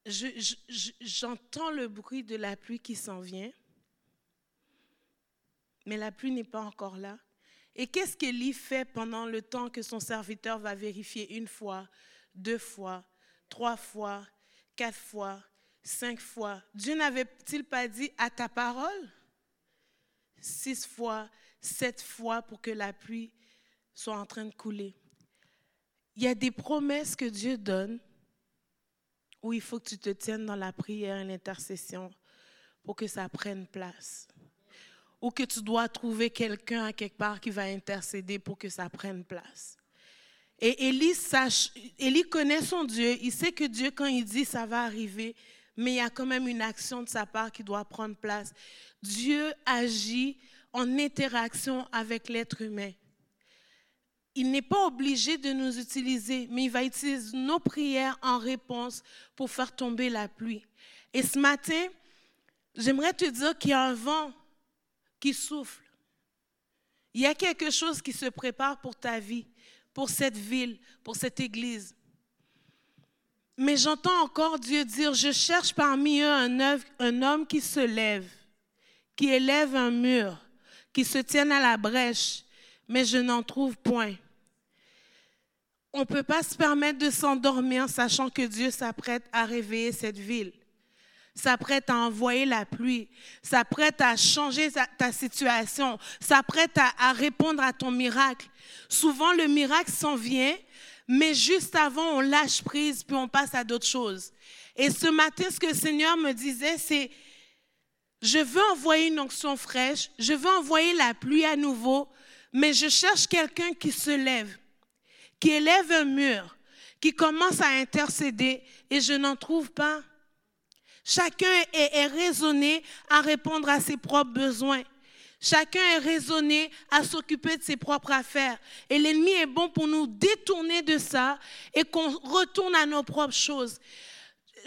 j'entends le bruit de la pluie qui s'en vient, mais la pluie n'est pas encore là. Et qu'est-ce qu'Élie fait pendant le temps que son serviteur va vérifier une fois, deux fois, trois fois, quatre fois, cinq fois? Dieu n'avait-il pas dit à ta parole Six fois, sept fois pour que la pluie soit en train de couler. Il y a des promesses que Dieu donne où il faut que tu te tiennes dans la prière et l'intercession pour que ça prenne place. Ou que tu dois trouver quelqu'un à quelque part qui va intercéder pour que ça prenne place. Et Élie, sache, Élie connaît son Dieu. Il sait que Dieu, quand il dit ça va arriver, mais il y a quand même une action de sa part qui doit prendre place. Dieu agit en interaction avec l'être humain il n'est pas obligé de nous utiliser, mais il va utiliser nos prières en réponse pour faire tomber la pluie. Et ce matin, j'aimerais te dire qu'il y a un vent qui souffle. Il y a quelque chose qui se prépare pour ta vie, pour cette ville, pour cette église. Mais j'entends encore Dieu dire, je cherche parmi eux un, homme qui se lève, qui élève un mur, qui se tienne à la brèche, mais je n'en trouve point. On ne peut pas se permettre de s'endormir sachant que Dieu s'apprête à réveiller cette ville, s'apprête à envoyer la pluie, s'apprête à changer ta situation, s'apprête à répondre à ton miracle. Souvent, le miracle s'en vient, mais juste avant, on lâche prise, puis on passe à d'autres choses. Et ce matin, ce que le Seigneur me disait, c'est, je veux envoyer une onction fraîche, je veux envoyer la pluie à nouveau, mais je cherche quelqu'un qui se lève, qui élève un mur, qui commence à intercéder et je n'en trouve pas. Chacun est, raisonné à répondre à ses propres besoins. Chacun est raisonné à s'occuper de ses propres affaires. Et l'ennemi est bon pour nous détourner de ça et qu'on retourne à nos propres choses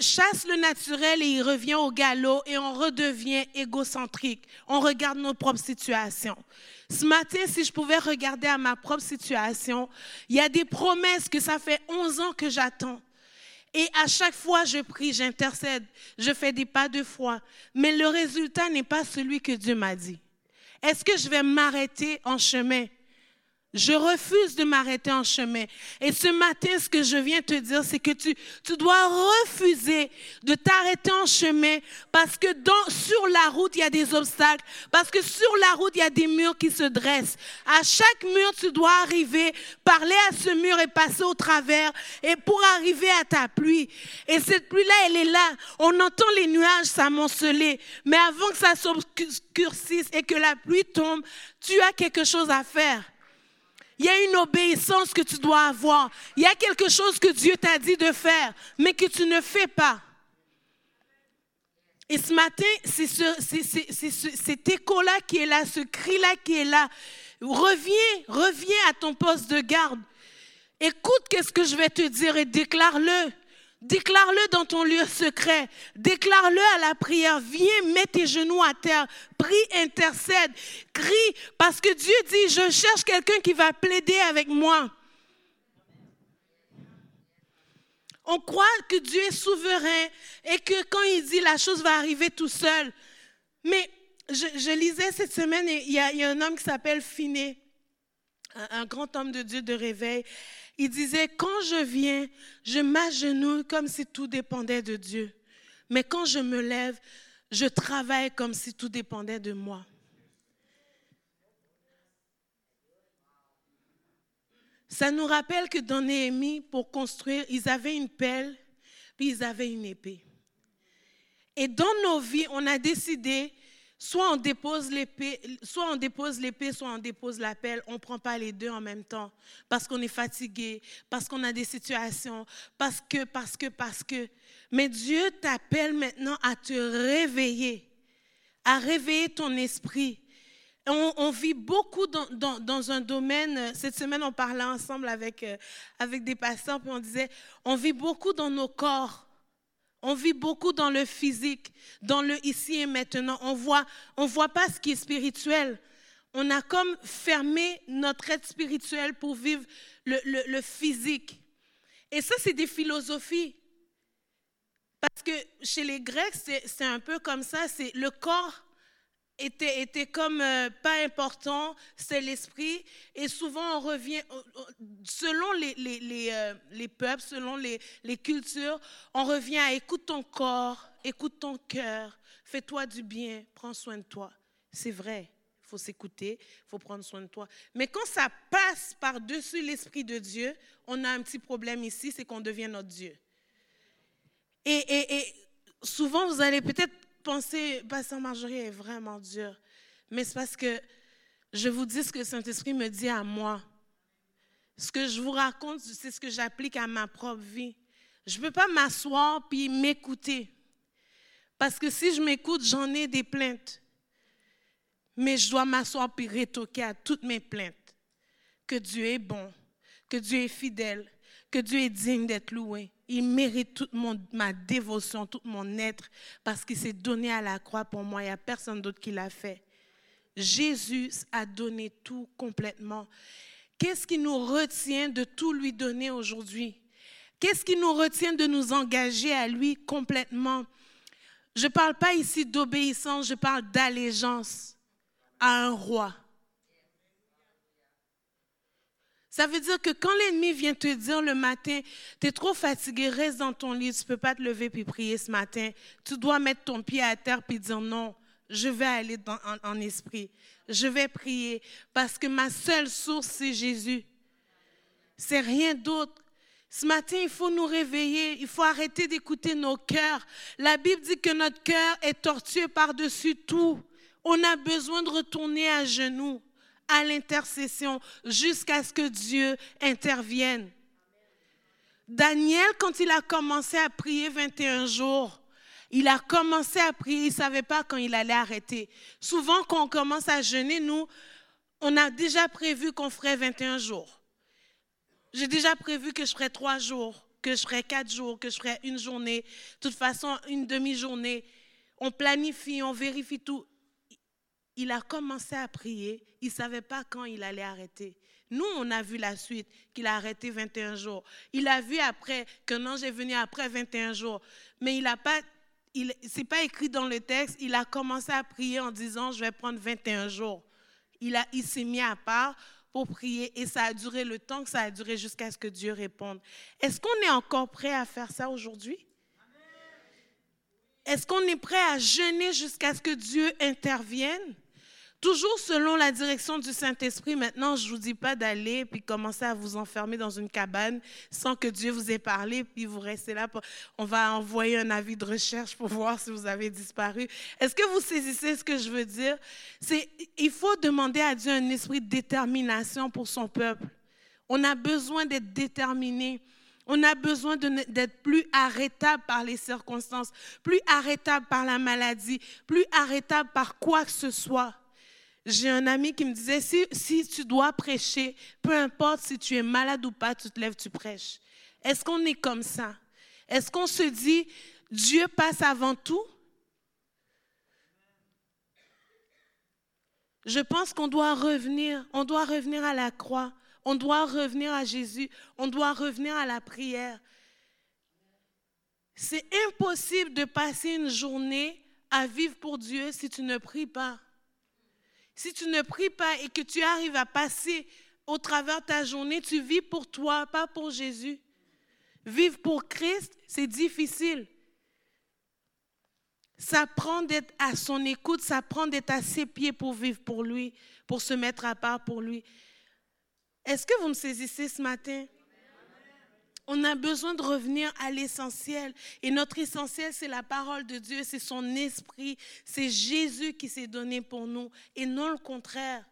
chasse le naturel et il revient au galop et on redevient égocentrique. On regarde nos propres situations. Ce matin, si je pouvais regarder à ma propre situation, il y a des promesses que ça fait 11 ans que j'attends. Et à chaque fois, je prie, j'intercède, je fais des pas de foi. Mais le résultat n'est pas celui que Dieu m'a dit. Est-ce que je vais m'arrêter en chemin? Je refuse de m'arrêter en chemin. Et ce matin, ce que je viens te dire, c'est que tu, tu dois refuser de t'arrêter en chemin parce que dans, sur la route, il y a des obstacles, parce que sur la route, il y a des murs qui se dressent. À chaque mur, tu dois arriver, parler à ce mur et passer au travers et pour arriver à ta pluie. Et cette pluie-là, elle est là. On entend les nuages s'amonceler, mais avant que ça s'obscurcisse et que la pluie tombe, tu as quelque chose à faire. Il y a une obéissance que tu dois avoir. Il y a quelque chose que Dieu t'a dit de faire, mais que tu ne fais pas. Et ce matin, c'est cet écho-là qui est là, ce cri-là qui est là. Reviens, reviens à ton poste de garde. Écoute qu'est-ce que je vais te dire et déclare-le. Déclare-le dans ton lieu secret. Déclare-le à la prière. Viens, mets tes genoux à terre. Prie, intercède. Crie, parce que Dieu dit, je cherche quelqu'un qui va plaider avec moi. On croit que Dieu est souverain et que quand il dit la chose va arriver tout seul. Mais je, lisais cette semaine il y, a, un homme qui s'appelle Finé, un, un grand homme de Dieu de réveil. Il disait, quand je viens, je m'agenouille comme si tout dépendait de Dieu. Mais quand je me lève, je travaille comme si tout dépendait de moi. Ça nous rappelle que dans Néhémie, pour construire, ils avaient une pelle, puis ils avaient une épée. Et dans nos vies, on a décidé Soit on dépose l'épée, soit on dépose l'épée, soit on dépose la pelle. On ne prend pas les deux en même temps parce qu'on est fatigué, parce qu'on a des situations, parce que, parce que, parce que. Mais Dieu t'appelle maintenant à te réveiller, à réveiller ton esprit. On, vit beaucoup dans, dans, un domaine. Cette semaine, on parlait ensemble avec, euh, avec des patients, puis on disait, on vit beaucoup dans nos corps. On vit beaucoup dans le physique, dans le ici et maintenant. On voit, on voit pas ce qui est spirituel. On a comme fermé notre être spirituel pour vivre le, le physique. Et ça, c'est des philosophies. Parce que chez les Grecs, c'est un peu comme ça. C'est le corps était, était comme euh, pas important, c'est l'esprit. Et souvent, on revient, selon les, les, les, euh, les peuples, selon les, cultures, on revient à écoute ton corps, écoute ton cœur, fais-toi du bien, prends soin de toi. C'est vrai, il faut s'écouter, il faut prendre soin de toi. Mais quand ça passe par-dessus l'Esprit de Dieu, on a un petit problème ici, c'est qu'on devient notre Dieu. Et, et, et souvent, vous allez peut-être penser, Pasteur Marjorie est vraiment dur. Mais c'est parce que je vous dis ce que Saint-Esprit me dit à moi. Ce que je vous raconte, c'est ce que j'applique à ma propre vie. Je ne peux pas m'asseoir puis m'écouter. Parce que si je m'écoute, j'en ai des plaintes. Mais je dois m'asseoir puis rétoquer à toutes mes plaintes. Que Dieu est bon, que Dieu est fidèle, que Dieu est digne d'être loué. Il mérite toute ma dévotion, tout mon être, parce qu'il s'est donné à la croix pour moi. Il n'y a personne d'autre qui l'a fait. Jésus a donné tout complètement. Qu'est-ce qui nous retient de tout lui donner aujourd'hui? Qu'est-ce qui nous retient de nous engager à lui complètement? Je ne parle pas ici d'obéissance, je parle d'allégeance à un roi. Ça veut dire que quand l'ennemi vient te dire le matin, tu es trop fatigué, reste dans ton lit, tu ne peux pas te lever puis prier ce matin, tu dois mettre ton pied à terre puis dire non, je vais aller en, esprit, je vais prier parce que ma seule source, c'est Jésus. C'est rien d'autre. Ce matin, il faut nous réveiller, il faut arrêter d'écouter nos cœurs. La Bible dit que notre cœur est tortueux par-dessus tout. On a besoin de retourner à genoux à l'intercession jusqu'à ce que Dieu intervienne. Daniel, quand il a commencé à prier 21 jours, il a commencé à prier, il ne savait pas quand il allait arrêter. Souvent, quand on commence à jeûner, nous, on a déjà prévu qu'on ferait 21 jours. J'ai déjà prévu que je ferais trois jours, que je ferais quatre jours, que je ferais une journée, de toute façon, une demi-journée. On planifie, on vérifie tout il a commencé à prier, il ne savait pas quand il allait arrêter. Nous, on a vu la suite, qu'il a arrêté 21 jours. Il a vu après qu'un ange est venu après 21 jours. Mais il n'a pas, il, c'est pas écrit dans le texte, il a commencé à prier en disant, je vais prendre 21 jours. Il, a, il s'est mis à part pour prier et ça a duré le temps que ça a duré jusqu'à ce que Dieu réponde. Est-ce qu'on est encore prêt à faire ça aujourd'hui? Est-ce qu'on est prêt à jeûner jusqu'à ce que Dieu intervienne? Toujours selon la direction du Saint-Esprit. Maintenant, je ne vous dis pas d'aller puis commencer à vous enfermer dans une cabane sans que Dieu vous ait parlé, puis vous restez là. on va envoyer un avis de recherche pour voir si vous avez disparu. Est-ce que vous saisissez ce que je veux dire? C'est, il faut demander à Dieu un esprit de détermination pour son peuple. On a besoin d'être déterminé. On a besoin d'être plus arrêtable par les circonstances, plus arrêtable par la maladie, plus arrêtable par quoi que ce soit. J'ai un ami qui me disait, si, si tu dois prêcher, peu importe si tu es malade ou pas, tu te lèves, tu prêches. Est-ce qu'on est comme ça? Est-ce qu'on se dit, Dieu passe avant tout? Je pense qu'on doit revenir, on doit revenir à la croix, on doit revenir à Jésus, on doit revenir à la prière. C'est impossible de passer une journée à vivre pour Dieu si tu ne pries pas. Si tu ne pries pas et que tu arrives à passer au travers ta journée, tu vis pour toi, pas pour Jésus. Vivre pour Christ, c'est difficile. Ça prend d'être à son écoute, ça prend d'être à ses pieds pour vivre pour lui, pour se mettre à part pour lui. Est-ce que vous me saisissez ce matin? On a besoin de revenir à l'essentiel. Et notre essentiel, c'est la parole de Dieu, c'est son esprit, c'est Jésus qui s'est donné pour nous et non le contraire.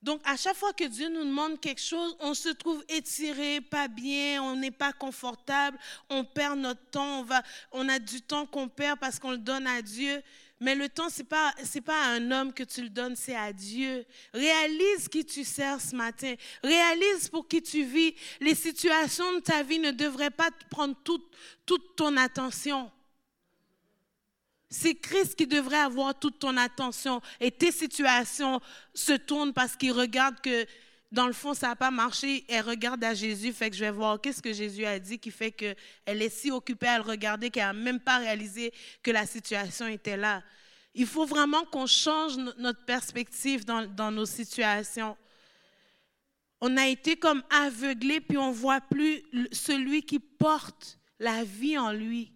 Donc, à chaque fois que Dieu nous demande quelque chose, on se trouve étiré, pas bien, on n'est pas confortable, on perd notre temps, on, a du temps qu'on perd parce qu'on le donne à Dieu. Mais le temps, ce n'est pas, pas à un homme que tu le donnes, c'est à Dieu. Réalise qui tu sers ce matin. Réalise pour qui tu vis. Les situations de ta vie ne devraient pas prendre toute, toute ton attention. C'est Christ qui devrait avoir toute ton attention. Et tes situations se tournent parce qu'il regarde que dans le fond, ça n'a pas marché. Elle regarde à Jésus, fait que je vais voir qu'est-ce que Jésus a dit qui fait qu'elle est si occupée à le regarder qu'elle n'a même pas réalisé que la situation était là. Il faut vraiment qu'on change notre perspective dans, dans, nos situations. On a été comme aveuglés, puis on voit plus celui qui porte la vie en lui.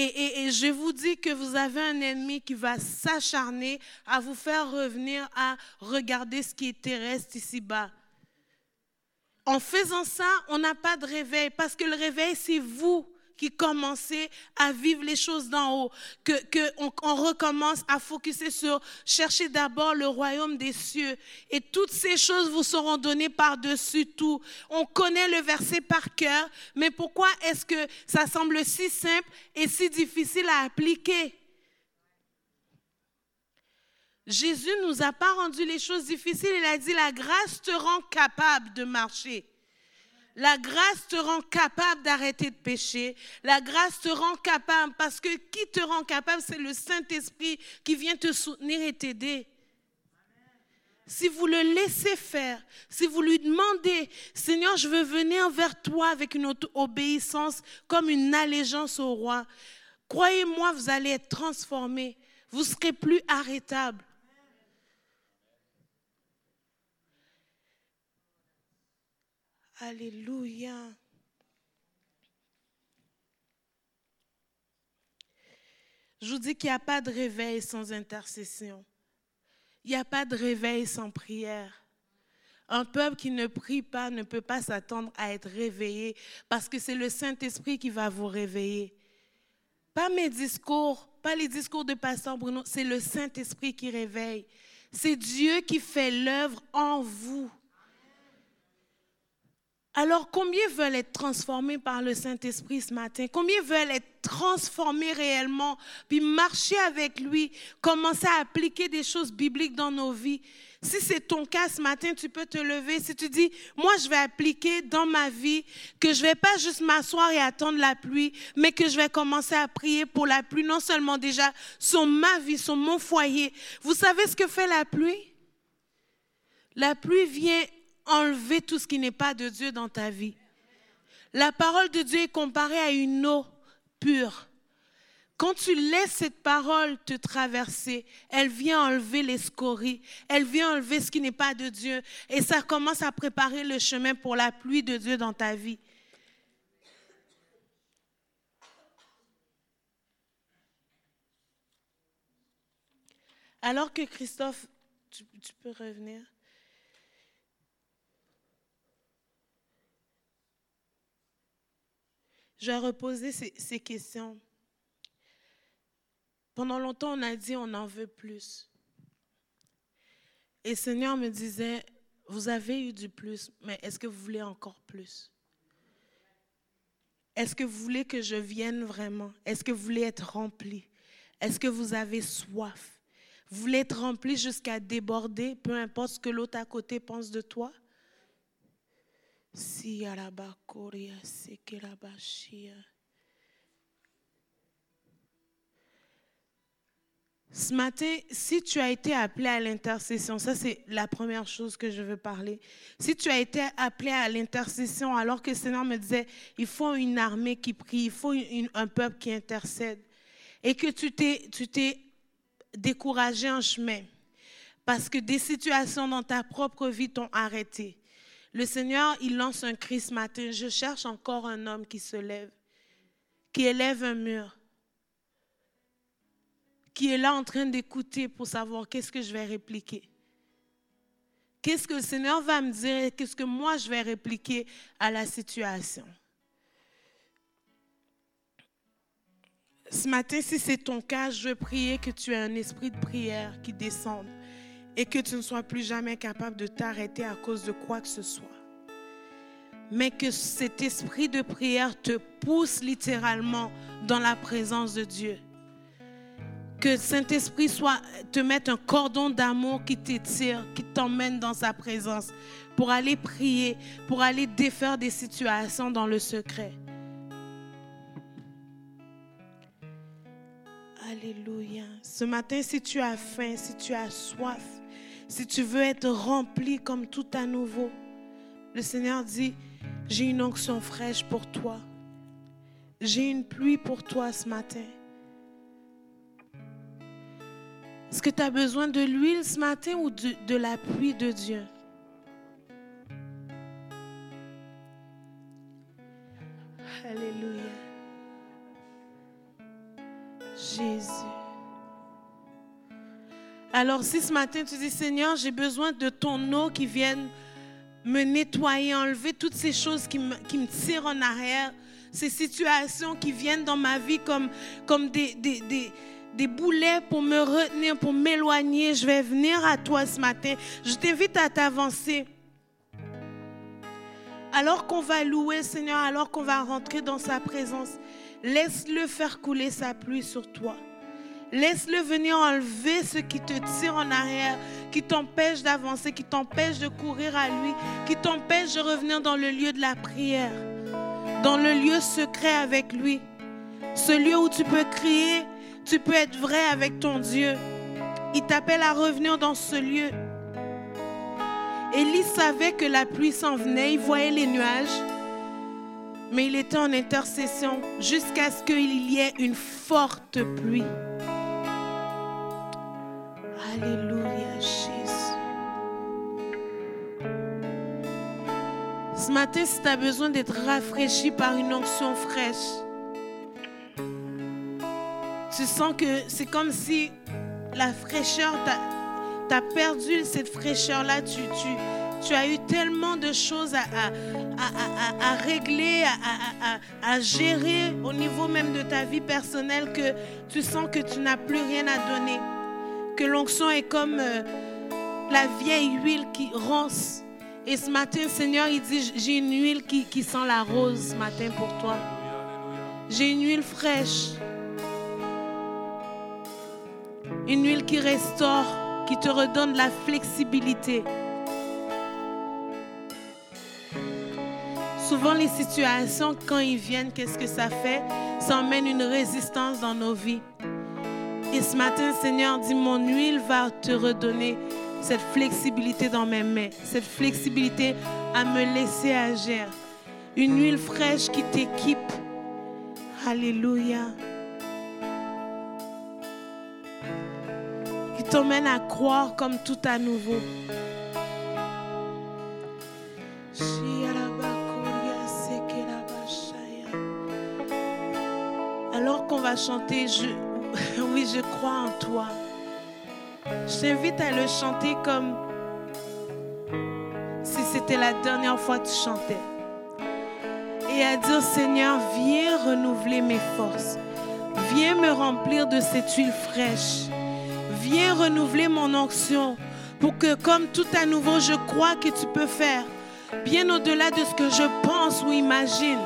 Et, je vous dis que vous avez un ennemi qui va s'acharner à vous faire revenir à regarder ce qui est terrestre ici-bas. En faisant ça, on n'a pas de réveil parce que le réveil, c'est vous qui commencez à vivre les choses d'en haut, que, que on, recommence à focuser sur chercher d'abord le royaume des cieux et toutes ces choses vous seront données par-dessus tout. On connaît le verset par cœur, mais pourquoi est-ce que ça semble si simple et si difficile à appliquer? Jésus nous a pas rendu les choses difficiles. Il a dit, la grâce te rend capable de marcher. La grâce te rend capable d'arrêter de pécher. La grâce te rend capable parce que qui te rend capable, c'est le Saint-Esprit qui vient te soutenir et t'aider. Si vous le laissez faire, si vous lui demandez, Seigneur, je veux venir vers toi avec une obéissance comme une allégeance au roi, croyez-moi, vous allez être transformé. Vous serez plus arrêtable. Alléluia. Je vous dis qu'il n'y a pas de réveil sans intercession. Il n'y a pas de réveil sans prière. Un peuple qui ne prie pas ne peut pas s'attendre à être réveillé parce que c'est le Saint-Esprit qui va vous réveiller. Pas mes discours, pas les discours de Pasteur Bruno, c'est le Saint-Esprit qui réveille. C'est Dieu qui fait l'œuvre en vous. Alors, combien veulent être transformés par le Saint-Esprit ce matin? Combien veulent être transformés réellement, puis marcher avec lui, commencer à appliquer des choses bibliques dans nos vies? Si c'est ton cas ce matin, tu peux te lever. Si tu dis, moi, je vais appliquer dans ma vie que je vais pas juste m'asseoir et attendre la pluie, mais que je vais commencer à prier pour la pluie, non seulement déjà sur ma vie, sur mon foyer. Vous savez ce que fait la pluie? La pluie vient enlever tout ce qui n'est pas de Dieu dans ta vie. La parole de Dieu est comparée à une eau pure. Quand tu laisses cette parole te traverser, elle vient enlever les scories, elle vient enlever ce qui n'est pas de Dieu, et ça commence à préparer le chemin pour la pluie de Dieu dans ta vie. Alors que Christophe, tu, peux revenir. Je vais reposer ces, ces questions. Pendant longtemps, on a dit on en veut plus. Et Seigneur me disait, vous avez eu du plus, mais est-ce que vous voulez encore plus? Est-ce que vous voulez que je vienne vraiment? Est-ce que vous voulez être rempli? Est-ce que vous avez soif? Vous voulez être rempli jusqu'à déborder, peu importe ce que l'autre à côté pense de toi? Sekelabashia. Ce matin, si tu as été appelé à l'intercession, ça c'est la première chose que je veux parler. Si tu as été appelé à l'intercession alors que le Seigneur me disait, il faut une armée qui prie, il faut un peuple qui intercède, et que tu t'es, tu t'es découragé en chemin parce que des situations dans ta propre vie t'ont arrêté. Le Seigneur, il lance un cri ce matin. Je cherche encore un homme qui se lève, qui élève un mur, qui est là en train d'écouter pour savoir qu'est-ce que je vais répliquer. Qu'est-ce que le Seigneur va me dire et qu'est-ce que moi je vais répliquer à la situation? Ce matin, si c'est ton cas, je veux prier que tu aies un esprit de prière qui descende et que tu ne sois plus jamais capable de t'arrêter à cause de quoi que ce soit. Mais que cet esprit de prière te pousse littéralement dans la présence de Dieu. Que Saint-Esprit te mette un cordon d'amour qui t'étire, qui t'emmène dans sa présence pour aller prier, pour aller défaire des situations dans le secret. Alléluia. Ce matin, si tu as faim, si tu as soif, si tu veux être rempli comme tout à nouveau, le Seigneur dit, j'ai une onction fraîche pour toi. J'ai une pluie pour toi ce matin. Est-ce que tu as besoin de l'huile ce matin ou de, de la pluie de Dieu? Alléluia. Jésus. Alors si ce matin tu dis Seigneur, j'ai besoin de ton eau qui vienne me nettoyer, enlever toutes ces choses qui me, tirent en arrière, ces situations qui viennent dans ma vie comme, des boulets pour me retenir, pour m'éloigner, je vais venir à toi ce matin. Je t'invite à t'avancer. Alors qu'on va louer Seigneur, alors qu'on va rentrer dans sa présence, laisse-le faire couler sa pluie sur toi. Laisse-le venir enlever ce qui te tire en arrière, qui t'empêche d'avancer, qui t'empêche de courir à lui, qui t'empêche de revenir dans le lieu de la prière, dans le lieu secret avec lui. Ce lieu où tu peux crier, tu peux être vrai avec ton Dieu. Il t'appelle à revenir dans ce lieu. Élie savait que la pluie s'en venait, il voyait les nuages, mais il était en intercession jusqu'à ce qu'il y ait une forte pluie. Alléluia, Jésus. Ce matin, si tu as besoin d'être rafraîchi par une onction fraîche, tu sens que c'est comme si la fraîcheur, tu as, perdu cette fraîcheur-là, tu, as eu tellement de choses à, régler, à, gérer au niveau même de ta vie personnelle que tu sens que tu n'as plus rien à donner. Que l'onction est comme euh, la vieille huile qui ronce. Et ce matin, Seigneur, il dit, j'ai une huile qui, qui sent la rose ce matin pour toi. J'ai une huile fraîche. Une huile qui restaure, qui te redonne la flexibilité. Souvent, les situations, quand ils viennent, qu'est-ce que ça fait? Ça emmène une résistance dans nos vies. Et ce matin, Seigneur, dit, mon huile va te redonner cette flexibilité dans mes mains, cette flexibilité à me laisser agir. Une huile fraîche qui t'équipe. Alléluia. Qui t'emmène à croire comme tout à nouveau. Alors qu'on va chanter, je, je crois en toi. Je t'invite à le chanter comme si c'était la dernière fois que tu chantais. Et à dire, Seigneur, viens renouveler mes forces. Viens me remplir de cette huile fraîche. Viens renouveler mon onction pour que, comme tout à nouveau, je crois que tu peux faire bien au-delà de ce que je pense ou imagine.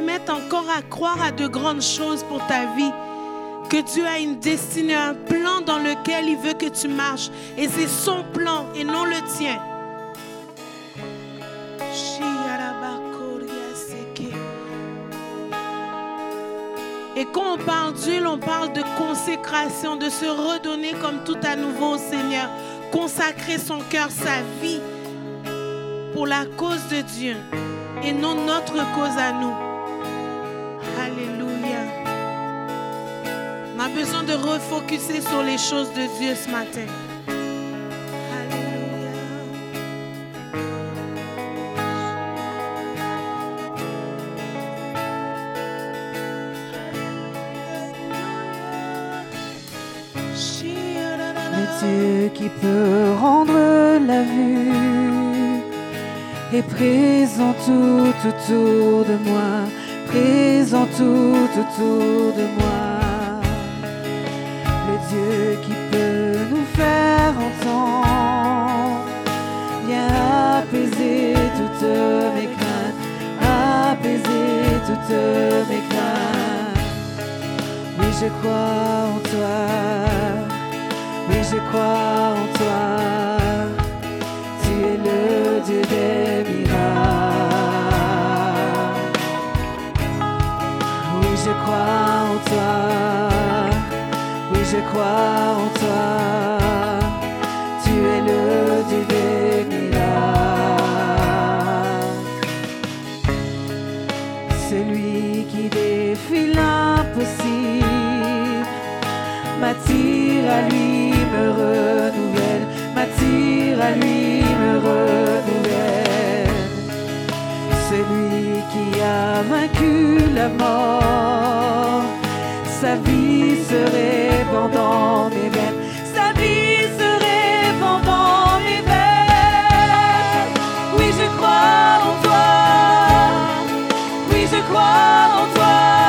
Remettre encore à croire à de grandes choses pour ta vie? Que Dieu a une destinée, un plan dans lequel il veut que tu marches. Et c'est son plan et non le tien. Et quand on parle d'huile, on parle de consécration, de se redonner comme tout à nouveau au Seigneur. Consacrer son cœur, sa vie pour la cause de Dieu et non notre cause à nous. Besoin de refocuser sur les choses de Dieu ce matin. Dieu qui peut rendre la vue est présent tout autour de moi, présent tout autour de moi. Oui, je crois en toi. Oui, je crois en toi. Tu es le Dieu des miracles. Oui, je crois en toi. Oui, je crois en toi. À lui, me renouvelle, m'attire à lui, me renouvelle. Celui qui a vaincu la mort, sa vie se répand dans mes veines, sa vie se répand dans mes veines. Oui, je crois en toi, oui, je crois en toi.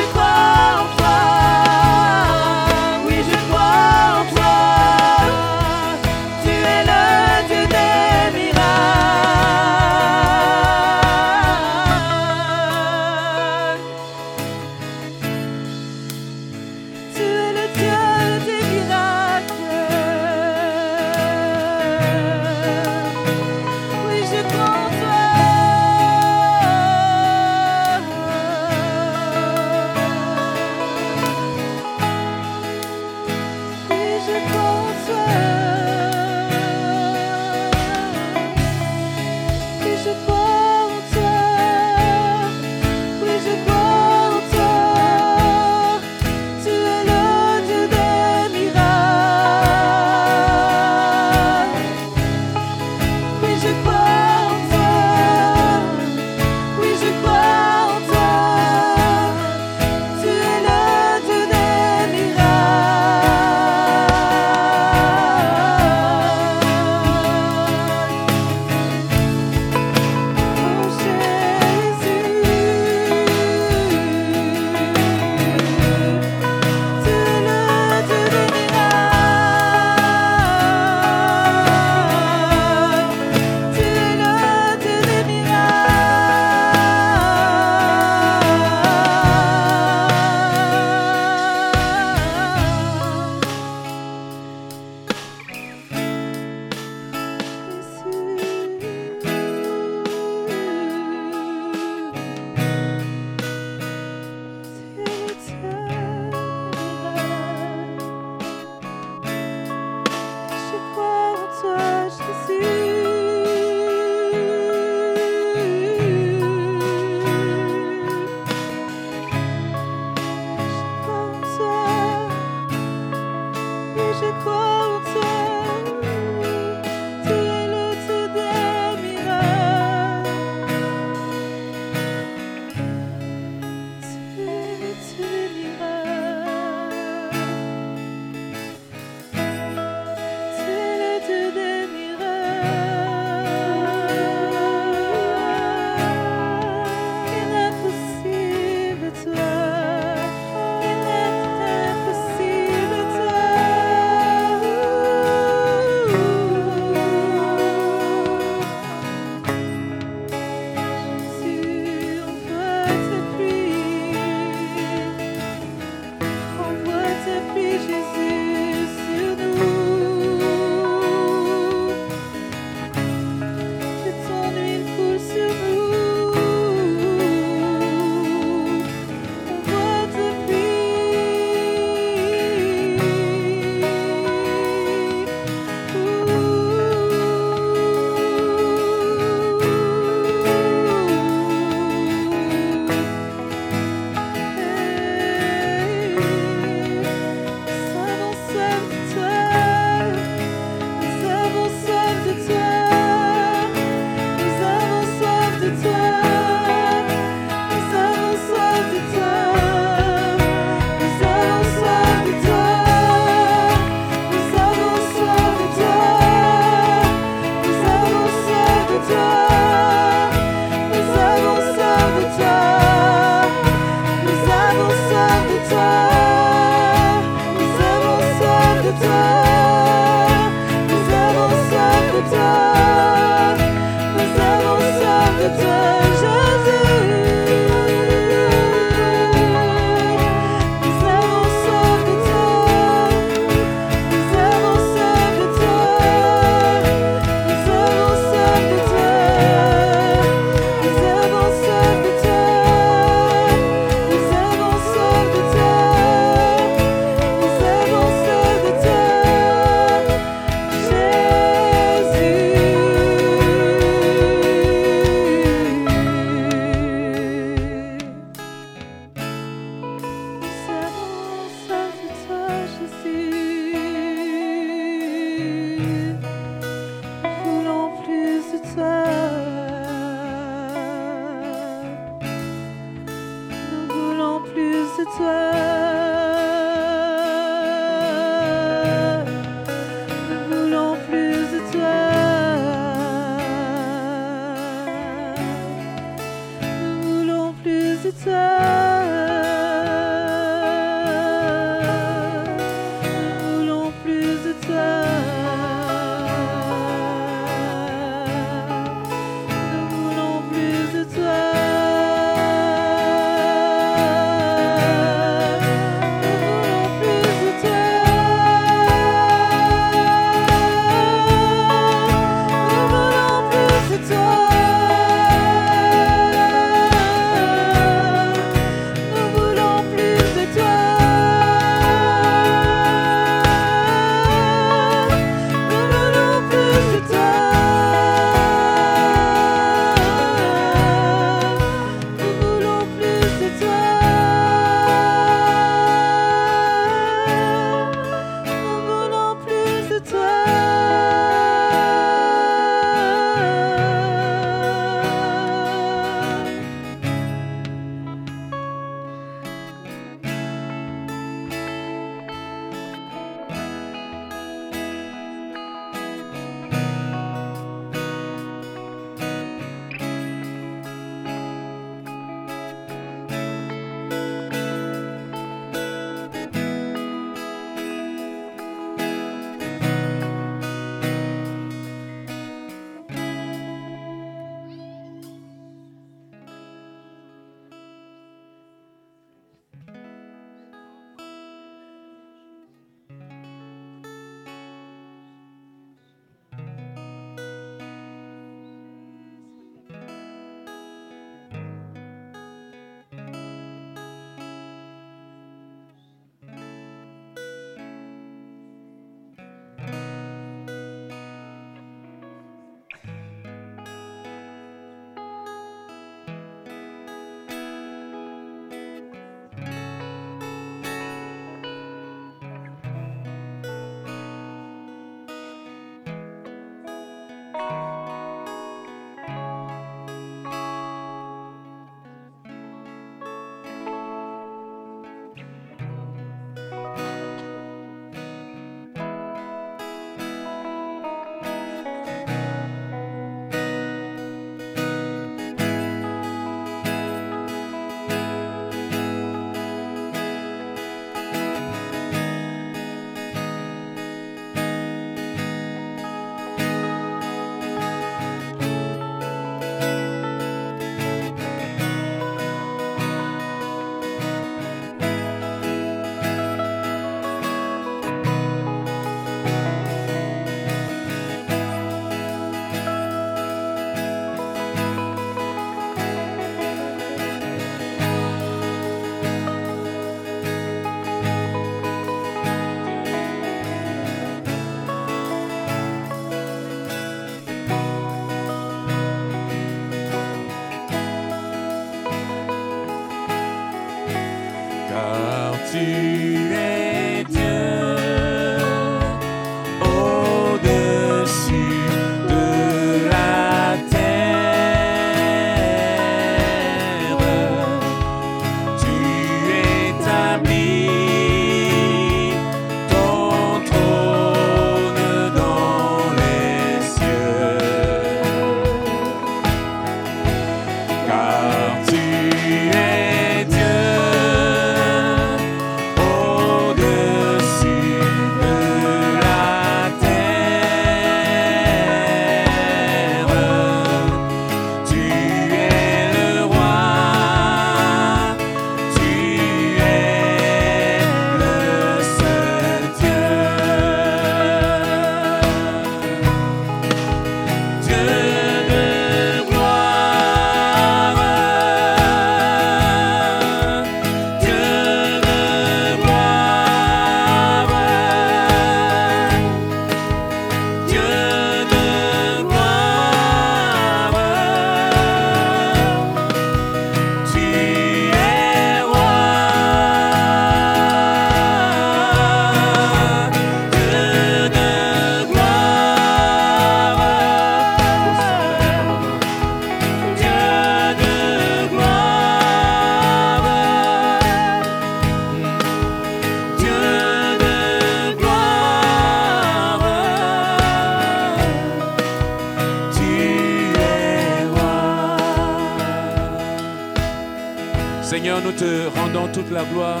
Toute la gloire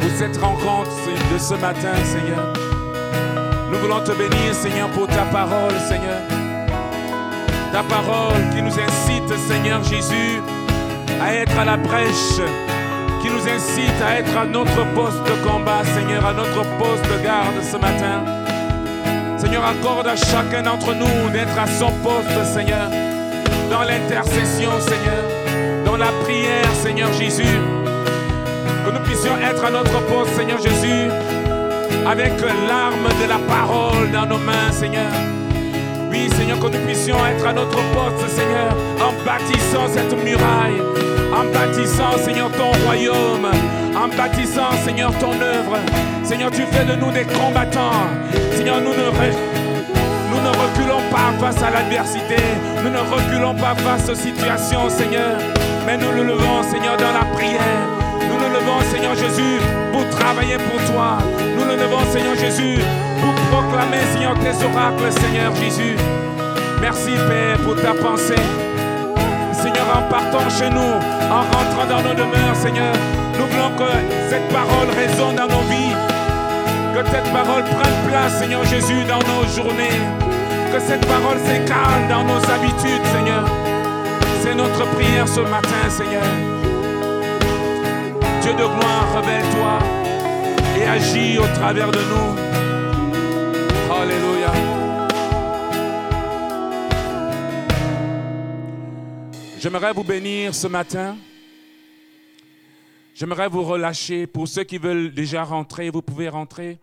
pour cette rencontre de ce matin, Seigneur. Nous voulons te bénir, Seigneur, pour ta parole, Seigneur. Ta parole qui nous incite, Seigneur Jésus, à être à la brèche, qui nous incite à être à notre poste de combat, Seigneur, à notre poste de garde ce matin. Seigneur, accorde à chacun d'entre nous d'être à son poste, Seigneur, dans l'intercession, Seigneur, la prière, Seigneur Jésus. Que nous puissions être à notre poste, Seigneur Jésus, avec l'arme de la parole dans nos mains, Seigneur. Oui, Seigneur, que nous puissions être à notre poste, Seigneur, en bâtissant cette muraille, en bâtissant, Seigneur, ton royaume, en bâtissant, Seigneur, ton œuvre. Seigneur, tu fais de nous des combattants. Seigneur, nous ne, nous ne reculons pas face à l'adversité, nous ne reculons pas face aux situations, Seigneur, mais nous le levons, Seigneur, dans la prière. Nous nous levons, Seigneur Jésus, pour travailler pour toi. Nous nous levons, Seigneur Jésus, pour proclamer, Seigneur, tes oracles, Seigneur Jésus. Merci, Père, pour ta pensée. Seigneur, en partant chez nous, en rentrant dans nos demeures, Seigneur, nous voulons que cette parole résonne dans nos vies. Que cette parole prenne place, Seigneur Jésus, dans nos journées. Que cette parole s'écale dans nos habitudes, Seigneur. C'est notre prière ce matin, Seigneur. Dieu de gloire, révèle-toi et agis au travers de nous. Alléluia. J'aimerais vous bénir ce matin. J'aimerais vous relâcher. Pour ceux qui veulent déjà rentrer, vous pouvez rentrer.